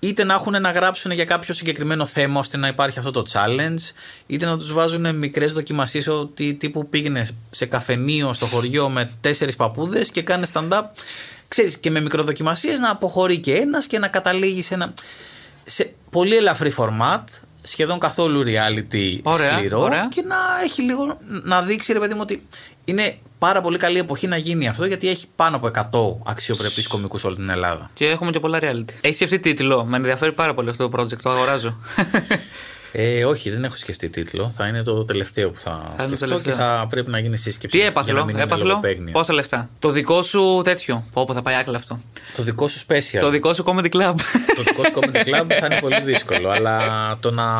Είτε να έχουν να γράψουν για κάποιο συγκεκριμένο θέμα ώστε να υπάρχει αυτό το challenge, είτε να τους βάζουν μικρές δοκιμασίες ότι τύπου πήγαινε σε καφενείο στο χωριό με τέσσερις παππούδες και κάνε stand-up ξέρεις, και με μικροδοκιμασίες να αποχωρεί και ένας και να καταλήγει σε ένα. σε πολύ ελαφρύ format, σχεδόν καθόλου reality Ωραία, σκληρό ωραία. και να έχει λίγο να δείξει ρε παιδί μου ότι είναι πάρα πολύ καλή εποχή να γίνει αυτό γιατί έχει πάνω από 100 αξιοπρεπείς κομικούς όλη την Ελλάδα. Και έχουμε και πολλά reality. Έχει σκεφτεί τίτλο. Με ενδιαφέρει πάρα πολύ αυτό το project. Το αγοράζω. Ε, όχι, δεν έχω σκεφτεί τίτλο. Θα είναι το τελευταίο που θα, είναι το σκεφτώ τελευταίο. και θα πρέπει να γίνει σύσκεψη. Τι για να έπαθλο, μην είναι έπαθλο. λογοπαίγνια. Πόσα λεφτά; Το δικό σου τέτοιο. Πω, πω θα πάει άκλα αυτό. Το δικό σου special. Το δικό σου comedy club. το δικό σου comedy club θα είναι πολύ δύσκολο. αλλά το να.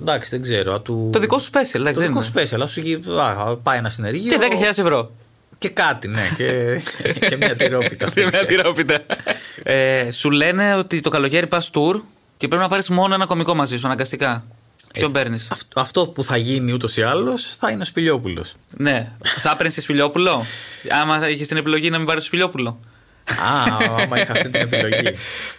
Εντάξει, δεν ξέρω. α, Του... το δικό σου special, εντάξει. Το δεν δικό είναι. σου special. ας σου γι- α, πάει ένα συνεργείο. Και 10.000 ευρώ. Και κάτι, ναι. Και, και μια τυρόπιτα. Και μια τυρόπιτα. ε, σου λένε ότι το καλοκαίρι πας tour και πρέπει να πάρεις μόνο ένα κομικό μαζί σου, αναγκαστικά. Ποιον παίρνεις; Αυτό, αυτό που θα γίνει ούτως ή άλλως θα είναι ο Σπηλιόπουλος. Ναι. Θα έπαιρνες τη Σπηλιόπουλο; Άμα είχες την επιλογή να μην πάρεις Σπηλιόπουλο. Α, άμα είχα αυτή την επιλογή.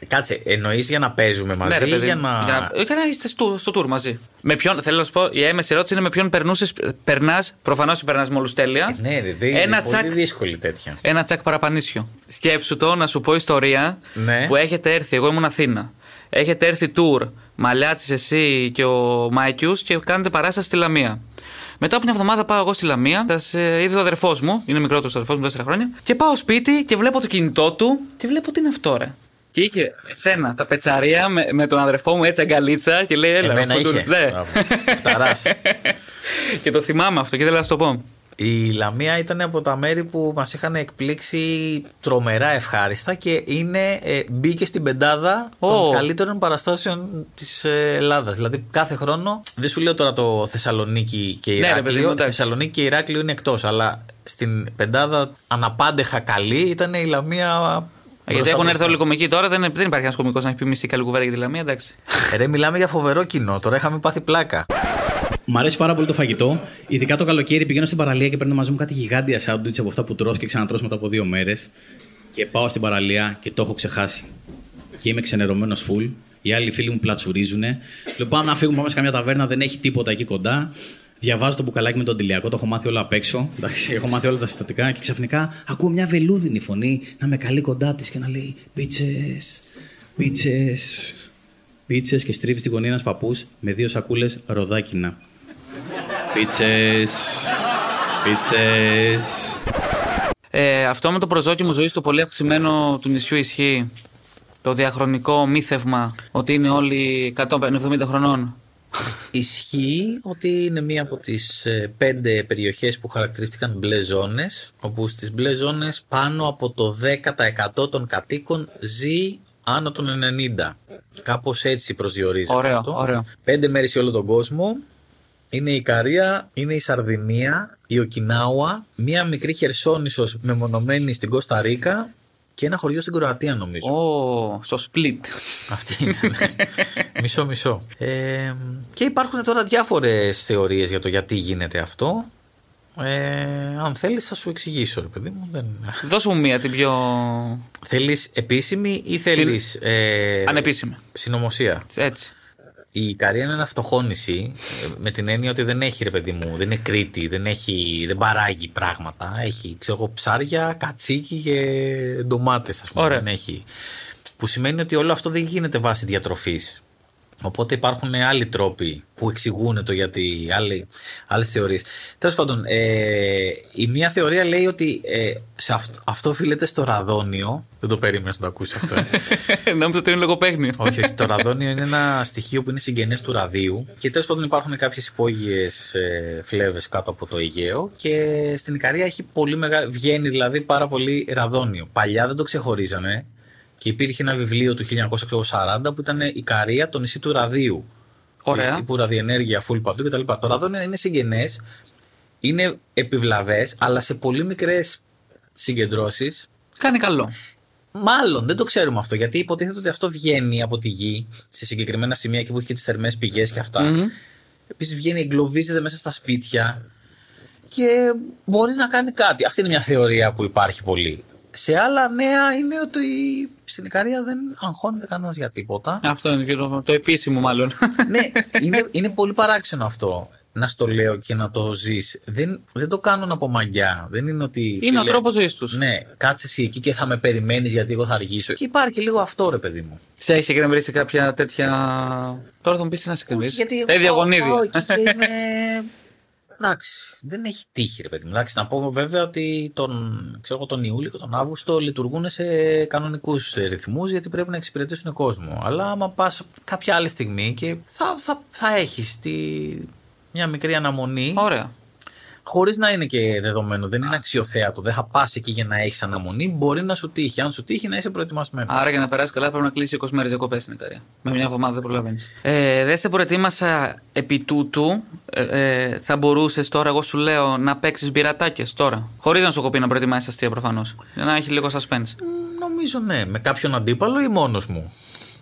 Κάτσε, εννοείς για να παίζουμε μαζί Ναι, ρε ή παιδί για μου. να. Για να, για να είστε στο, στο tour μαζί. Με ποιον, θέλω να σου πω, η έμεση ερώτηση είναι με ποιον περνούσες. Περνάς, προφανώς περνάς με όλους τέλεια. Ναι, ρε, δεν Ένα είναι τσακ. πολύ δύσκολη τέτοια. Ένα τσακ παραπανίσιο. Σκέψου το να σου πω ιστορία Ναι. που έχετε έρθει. Εγώ ήμουν Αθήνα. Έχετε έρθει tour, Μαλιάτση, εσύ και ο Μάικιους και κάνετε παράσταση στη Λαμία. Μετά από μια εβδομάδα πάω εγώ στη Λαμία, θα σε είδε ο αδερφός μου, είναι μικρότερος αδερφός μου, 4 χρόνια, και πάω σπίτι και βλέπω το κινητό του και βλέπω τι είναι αυτό, ρε. Και είχε εσένα τα πιτσαρία με, με τον αδερφό μου έτσι αγκαλίτσα και λέει έλα. Εμένα αφού του- είχε. Ναι. Μπράβο. Φταράς. και το θυμάμαι αυτό και ήθελα να σου το πω. Η Λαμία ήταν από τα μέρη που μας είχαν εκπλήξει τρομερά ευχάριστα και είναι, ε, μπήκε στην πεντάδα Ω. των καλύτερων παραστάσεων της ε, Ελλάδας. Δηλαδή κάθε χρόνο, δεν σου λέω τώρα το Θεσσαλονίκη και Ναι, ρε, παιδί Ηράκλειο, μου, εντάξει. Θεσσαλονίκη και Ηράκλειο είναι εκτός, αλλά στην πεντάδα αναπάντεχα καλή ήταν η Λαμία Γιατί μπροστά έχουν έρθει μπροστά. όλοι κομικοί τώρα, δεν, δεν υπάρχει ένας κομικός να έχει πει μισή καλή κουβέντα για τη Λαμία, εντάξει. Ε, Ρε, μιλάμε για φοβερό κοινό. Τώρα είχαμε πάθει πλάκα. Μ' αρέσει πάρα πολύ το φαγητό. Ειδικά το καλοκαίρι πηγαίνω στην παραλία και παίρνω μαζί μου κάτι γιγάντια σάντουιτς από αυτά που τρως και ξανατρως μετά από δύο μέρες. Και πάω στην παραλία και το έχω ξεχάσει. Και είμαι ξενερωμένος full. Οι άλλοι φίλοι μου πλατσουρίζουν. Λέω πάμε να φύγουμε, πάμε σε καμιά ταβέρνα, δεν έχει τίποτα εκεί κοντά. Διαβάζω το μπουκαλάκι με τον τηλιακό, το έχω μάθει όλα απ' έξω. Εντάξει, έχω μάθει όλα τα συστατικά και ξαφνικά ακούω μια βελούδινη φωνή να με καλεί κοντά της και να λέει Πίτσε, πίτσε, πίτσες και στρίβεις στη γωνία ένας παππούς με δύο σακούλες ροδάκινα. Πίτσες, πίτσες. Ε, αυτό με το προσδόκιμο ζωής το πολύ αυξημένο του νησιού ισχύει. Το διαχρονικό μύθευμα ότι είναι όλοι 170 χρονών. Ισχύει ότι είναι μία από τις ε, πέντε περιοχές που χαρακτηρίστηκαν μπλε ζώνες, όπου στις μπλε ζώνες πάνω από το 10% των κατοίκων ζει άνω των 90. Κάπως έτσι προσδιορίζεται Ωραίο, αυτό. ωραίο. Πέντε μέρες σε όλο τον κόσμο. Είναι η Ικαρία, είναι η Σαρδινία, η Οκινάουα, μία μικρή χερσόνησος μεμονωμένη στην Κώστα Ρίκα και ένα χωριό στην Κροατία νομίζω. Ω, στο split. Αυτή είναι. ναι. μισό μισό. Ε, και υπάρχουν τώρα διάφορες θεωρίες για το γιατί γίνεται αυτό. Ε, αν θέλεις θα σου εξηγήσω ρε παιδί μου. Δεν... Δώσ' μου μία την πιο θέλεις επίσημη ή θέλεις ε, ανεπίσημη. συνωμοσία; Έτσι. Η Ικαρία είναι ένα φτωχό νησί ε, με την έννοια ότι δεν έχει ρε παιδί μου, δεν είναι Κρήτη, δεν, έχει, δεν παράγει πράγματα. Έχει ξέρω εγώ, ψάρια, κατσίκι και ντομάτες ας πούμε. Ωραία. Δεν έχει. Που σημαίνει ότι όλο αυτό δεν γίνεται βάση διατροφής. Οπότε υπάρχουν άλλοι τρόποι που εξηγούν το γιατί, άλλοι, άλλες θεωρίες. Τέλος πάντων, ε, η μία θεωρία λέει ότι ε, σε αυτό, αυτό οφείλεται στο ραδόνιο. Δεν το περίμενες να το ακούσεις αυτό. Ε. Νόμιζα ότι είναι λογοπαίγνιο. όχι, όχι. Το ραδόνιο είναι ένα στοιχείο που είναι συγγενές του ραδίου. Και τέλος πάντων υπάρχουν κάποιες υπόγειες ε, φλέβες κάτω από το Αιγαίο. Και στην Ικαρία έχει πολύ μεγάλη. Βγαίνει δηλαδή πάρα πολύ ραδόνιο. Παλιά δεν το ξεχωρίζανε. Και υπήρχε ένα βιβλίο του 1940 που ήταν Ικαρία, το νησί του ραδίου. Ωραία. Τύπου ραδιενέργεια, full παντού κτλ. Το ραδόνιο είναι συγγενές, είναι επιβλαβές, αλλά σε πολύ μικρές συγκεντρώσεις Κάνει καλό. Μάλλον δεν το ξέρουμε αυτό γιατί υποτίθεται ότι αυτό βγαίνει από τη γη σε συγκεκριμένα σημεία εκεί που έχει και τις θερμές πηγές και αυτά. Μμμ. Επίσης βγαίνει, εγκλωβίζεται μέσα στα σπίτια και μπορεί να κάνει κάτι. Αυτή είναι μια θεωρία που υπάρχει πολύ. Σε άλλα νέα είναι ότι στην Ικαρία δεν αγχώνεται κανένας για τίποτα. Αυτό είναι και το, το επίσημο, μάλλον. ναι, είναι, είναι πολύ παράξενο αυτό. να στο λέω και να το ζεις. Δεν, δεν το κάνουν από μαγιά. Δεν είναι ότι. Είναι φίλε, ο τρόπος ζωής τους. Ναι, κάτσε εσύ εκεί και θα με περιμένεις γιατί εγώ θα αργήσω. Και υπάρχει λίγο αυτό, ρε παιδί μου. Σε έχει εκνευρίσει κάποια τέτοια. Τώρα θα μου πεις τι να σε εκνευρίσει. Γιατί Ε, εγώ διαγωνίδι. πάω εκεί και είμαι. Εντάξει, δεν έχει τύχη, ρε παιδί μου. Εντάξει, να πω βέβαια ότι τον, ξέρω, εγώ, τον Ιούλιο και τον Αύγουστο λειτουργούν σε κανονικούς ρυθμούς γιατί πρέπει να εξυπηρετήσουν κόσμο. Αλλά άμα πας κάποια άλλη στιγμή και θα, θα, θα έχεις μια μικρή αναμονή. Ωραία. Χωρίς να είναι και δεδομένο, δεν είναι αξιοθέατο. Δεν θα πα εκεί για να έχεις αναμονή. Μπορεί να σου τύχει. Αν σου τύχει, να είσαι προετοιμασμένος. Άρα για να περάσει καλά πρέπει να κλείσει 20 μέρες διακοπές στην Ικαρία. Με μια εβδομάδα δεν προλαβαίνεις. Ε, δεν σε προετοίμασα επί τούτου. Ε, ε, θα μπορούσες τώρα, εγώ σου λέω, να παίξεις μπειρατάκες τώρα. Χωρίς να σου έχω πει να προετοιμάσεις αστεία προφανώς. Για να έχει λίγο suspense. Μ, Νομίζω ναι. Με κάποιον αντίπαλο ή μόνος μου;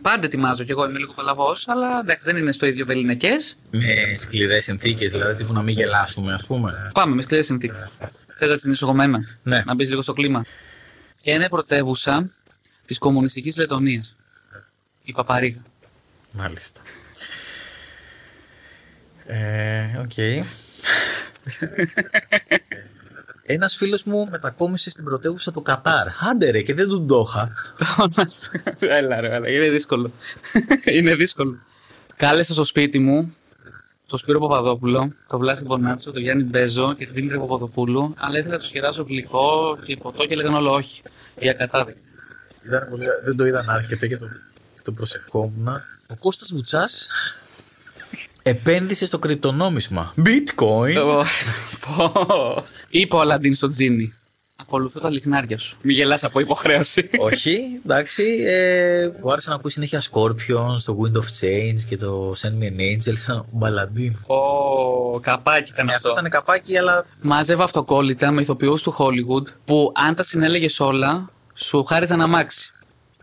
Πάντα ετοιμάζω κι εγώ, είμαι λίγο παλαβός, αλλά εντάξει, δεν είναι στο ίδιο βεληνεκές. Με σκληρές συνθήκες, δηλαδή τύπου να μην γελάσουμε, ας πούμε. Πάμε με σκληρές συνθήκες. Θες να ξεκινήσω εγώ με ένα; Ναι. Να μπεις λίγο στο κλίμα. Και είναι πρωτεύουσα της κομμουνιστικής Λετωνίας. Η Παπαρίγα. Μάλιστα. Ε, οκ. Ένας φίλος μου μετακόμισε στην πρωτεύουσα του Κατάρ. Άντε ρε, και δεν του το 'χα. έλα ρε, έλα. Είναι δύσκολο. είναι δύσκολο. Κάλεσα στο σπίτι μου τον Σπύρο Παπαδόπουλο, τον Βλάση Μπονάτσο, τον Γιάννη Μπέζο και την Δήμητρα Παπαδοπούλου, αλλά ήθελα να τους κεράσω γλυκό και ποτό και έλεγαν όλο όχι. Για κατάδικη. Ήταν πολύ- Δεν το είδα να έρχεται και το, και το προσευχόμουν. Ο Κώστας Βουτσάς επένδυσε στο κρυπτονόμισμα. Bitcoin. Εγώ- Πω. Είπε ο Αλαντίν στο Τζίνι. Ακολουθώ τα λιχνάρια σου. Μη γελάς από υποχρέωση. Όχι, εντάξει. Ε, μου άρεσε να ακούεις συνέχεια Scorpions, το Wind of Change και το Send Me an Angel σαν μπαλαντίν. Ω, καπάκι ήταν Ε, αυτό αυτό. ήταν καπάκι, αλλά Μάζευα αυτοκόλλητα με ηθοποιούς του Hollywood που αν τα συνέλεγες όλα, σου χάριζαν αμάξι.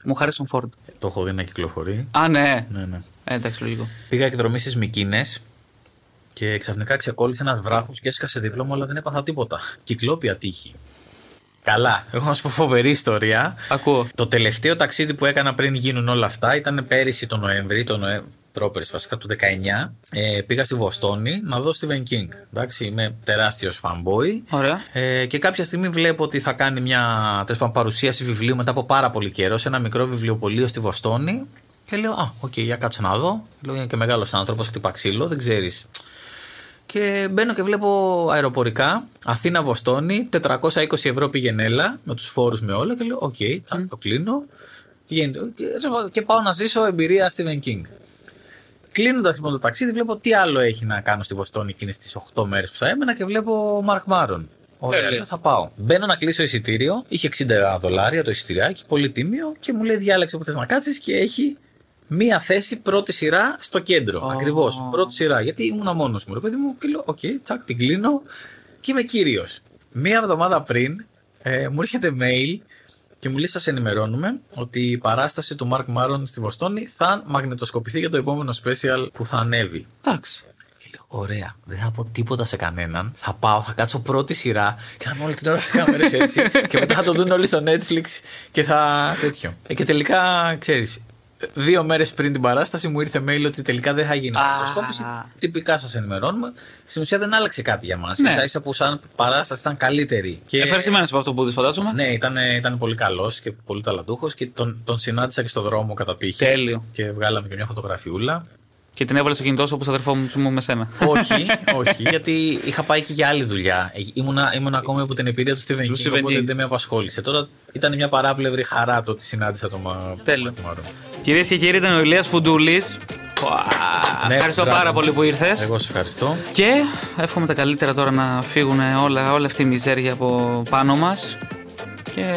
Μου χάρισε τον Φόρντ. το έχω δει να κυκλοφορεί. Α, ναι. Ναι, ναι. Ε, εντάξει, λογικό. Πήγα εκδρομή στις Μικίνες και ξαφνικά ξεκόλλησε ένας βράχος και έσκασε δίπλα μου, αλλά δεν έπαθα τίποτα. Κυκλόπια τύχη. Καλά. Έχω να σου πω φοβερή ιστορία. Ακούω. Το τελευταίο ταξίδι που έκανα πριν γίνουν όλα αυτά ήταν πέρυσι το Νοέμβρη, το Νοέ... πρόπερσι βασικά του 19. Ε, πήγα στη Βοστόνη να δω Stephen King. Εντάξει, είμαι τεράστιος fanboy. Ωραία. Ε, και κάποια στιγμή βλέπω ότι θα κάνει μια τέλος πάντων, παρουσίαση βιβλίου μετά από πάρα πολύ καιρό σε ένα μικρό βιβλιοπωλείο στη Βοστόνη. Και λέω, Α, οκ, για κάτσε να δω. Λέω, είναι και μεγάλος άνθρωπος, χτύπα ξύλο, δεν ξέρεις. Και μπαίνω και βλέπω αεροπορικά Αθήνα-Βοστόνη, 420 ευρώ πήγαινε έλα με τους φόρους με όλα. Και λέω, Οκ, θα το κλείνω. Πηγαίνει, και, και πάω να ζήσω εμπειρία Stephen King. Κλείνοντας λοιπόν το ταξίδι, βλέπω τι άλλο έχει να κάνω στη Βοστόνη εκείνες τις 8 μέρες που θα έμενα και βλέπω Μαρκ Μάρον. Ωραία, Τέλεια. λέω, θα πάω. Μπαίνω να κλείσω εισιτήριο. Είχε 60 δολάρια το εισιτηριάκι, πολύ τίμιο και μου λέει διάλεξε που θες να κάτσεις και έχει μία θέση πρώτη σειρά στο κέντρο. Ω. Ακριβώς. Πρώτη σειρά. Γιατί ήμουν μόνος μου. Ρε παιδί μου, και λέω: Οκ, τσακ, την κλείνω και είμαι κύριος. Μία εβδομάδα πριν ε, μου έρχεται mail και μου λέει: Σας ενημερώνουμε ότι η παράσταση του Marc Maron στη Βοστόνη θα μαγνητοσκοπηθεί για το επόμενο special που θα ανέβει. Εντάξει. Και λέω: Ωραία, δεν θα πω τίποτα σε κανέναν. Θα πάω, θα κάτσω πρώτη σειρά και θα είμαι όλη την ώρα στις κάμερες έτσι. και μετά θα το δουν όλοι στο Netflix και θα. τέτοιο. Ε, και τελικά, ξέρεις, δύο μέρες πριν την παράσταση μου ήρθε mail ότι τελικά δεν θα γίνει Α. μαγνητοσκόπηση. Τυπικά σας ενημερώνουμε. Στην ουσία δεν άλλαξε κάτι για μας. Ναι. σα ίσα που σαν παράσταση ήταν καλύτερη. Και... Ευχαριστημένος από αυτό που δεις, φαντάζομαι. Ναι, ήταν, ήταν πολύ καλός και πολύ ταλαντούχος και τον, τον συνάντησα και στο δρόμο κατά τύχη. Τέλειο. Και βγάλαμε και μια φωτογραφιούλα. Και την έβαλε στο κινητό σου όπως αδερφός μου με σένα. όχι, όχι, γιατί είχα πάει και για άλλη δουλειά. Ε, Ήμουνα, ήμουνα ακόμα υπό την επίρρεια του Stephen Του King, Stephen οπότε King. δεν με απασχόλησε. Τώρα ήταν μια παράπλευρη χαρά το ότι συνάντησα τον Μα- Τέλειο. τον Μαρό. Κυρίες και κύριοι, ήταν ο Ηλίας Φουντούλης. Ναι, Ευχαριστώ μπράβο. πάρα πολύ που ήρθες. Εγώ σε ευχαριστώ. Και εύχομαι τα καλύτερα τώρα να φύγουν όλα, όλη αυτή η μιζέρια από πάνω μας. Και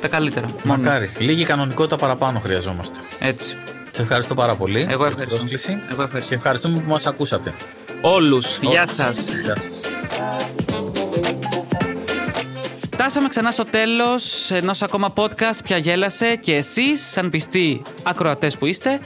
τα καλύτερα. Μόνο. Μακάρι. Λίγη κανονικότητα παραπάνω χρειαζόμαστε. Έτσι. Σε ευχαριστώ πάρα πολύ. Εγώ για την ευχαριστώ. πρόσκληση. Εγώ ευχαριστώ. Και ευχαριστούμε που μας ακούσατε. Όλους. Γεια σας. Γεια σας. Φτάσαμε ξανά στο τέλος ενός ακόμα podcast. Πια γέλασε και εσείς, σαν πιστοί ακροατές που είστε,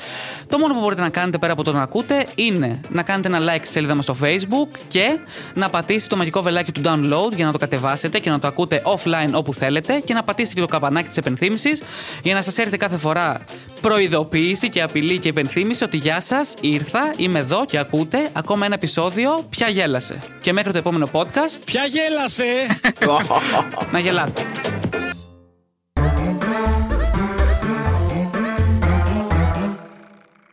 το μόνο που μπορείτε να κάνετε πέρα από το να ακούτε είναι να κάνετε ένα like στη σελίδα μας στο Facebook και να πατήσετε το μαγικό βελάκι του download για να το κατεβάσετε και να το ακούτε offline όπου θέλετε και να πατήσετε και το καμπανάκι της επενθύμησης για να σας έρθει κάθε φορά προειδοποίηση και απειλή και υπενθύμηση ότι γεια σας, ήρθα, είμαι εδώ και ακούτε ακόμα ένα επεισόδιο. Πια γέλασε. Και μέχρι το επόμενο podcast. Ποια γέλασε! να γελάτε.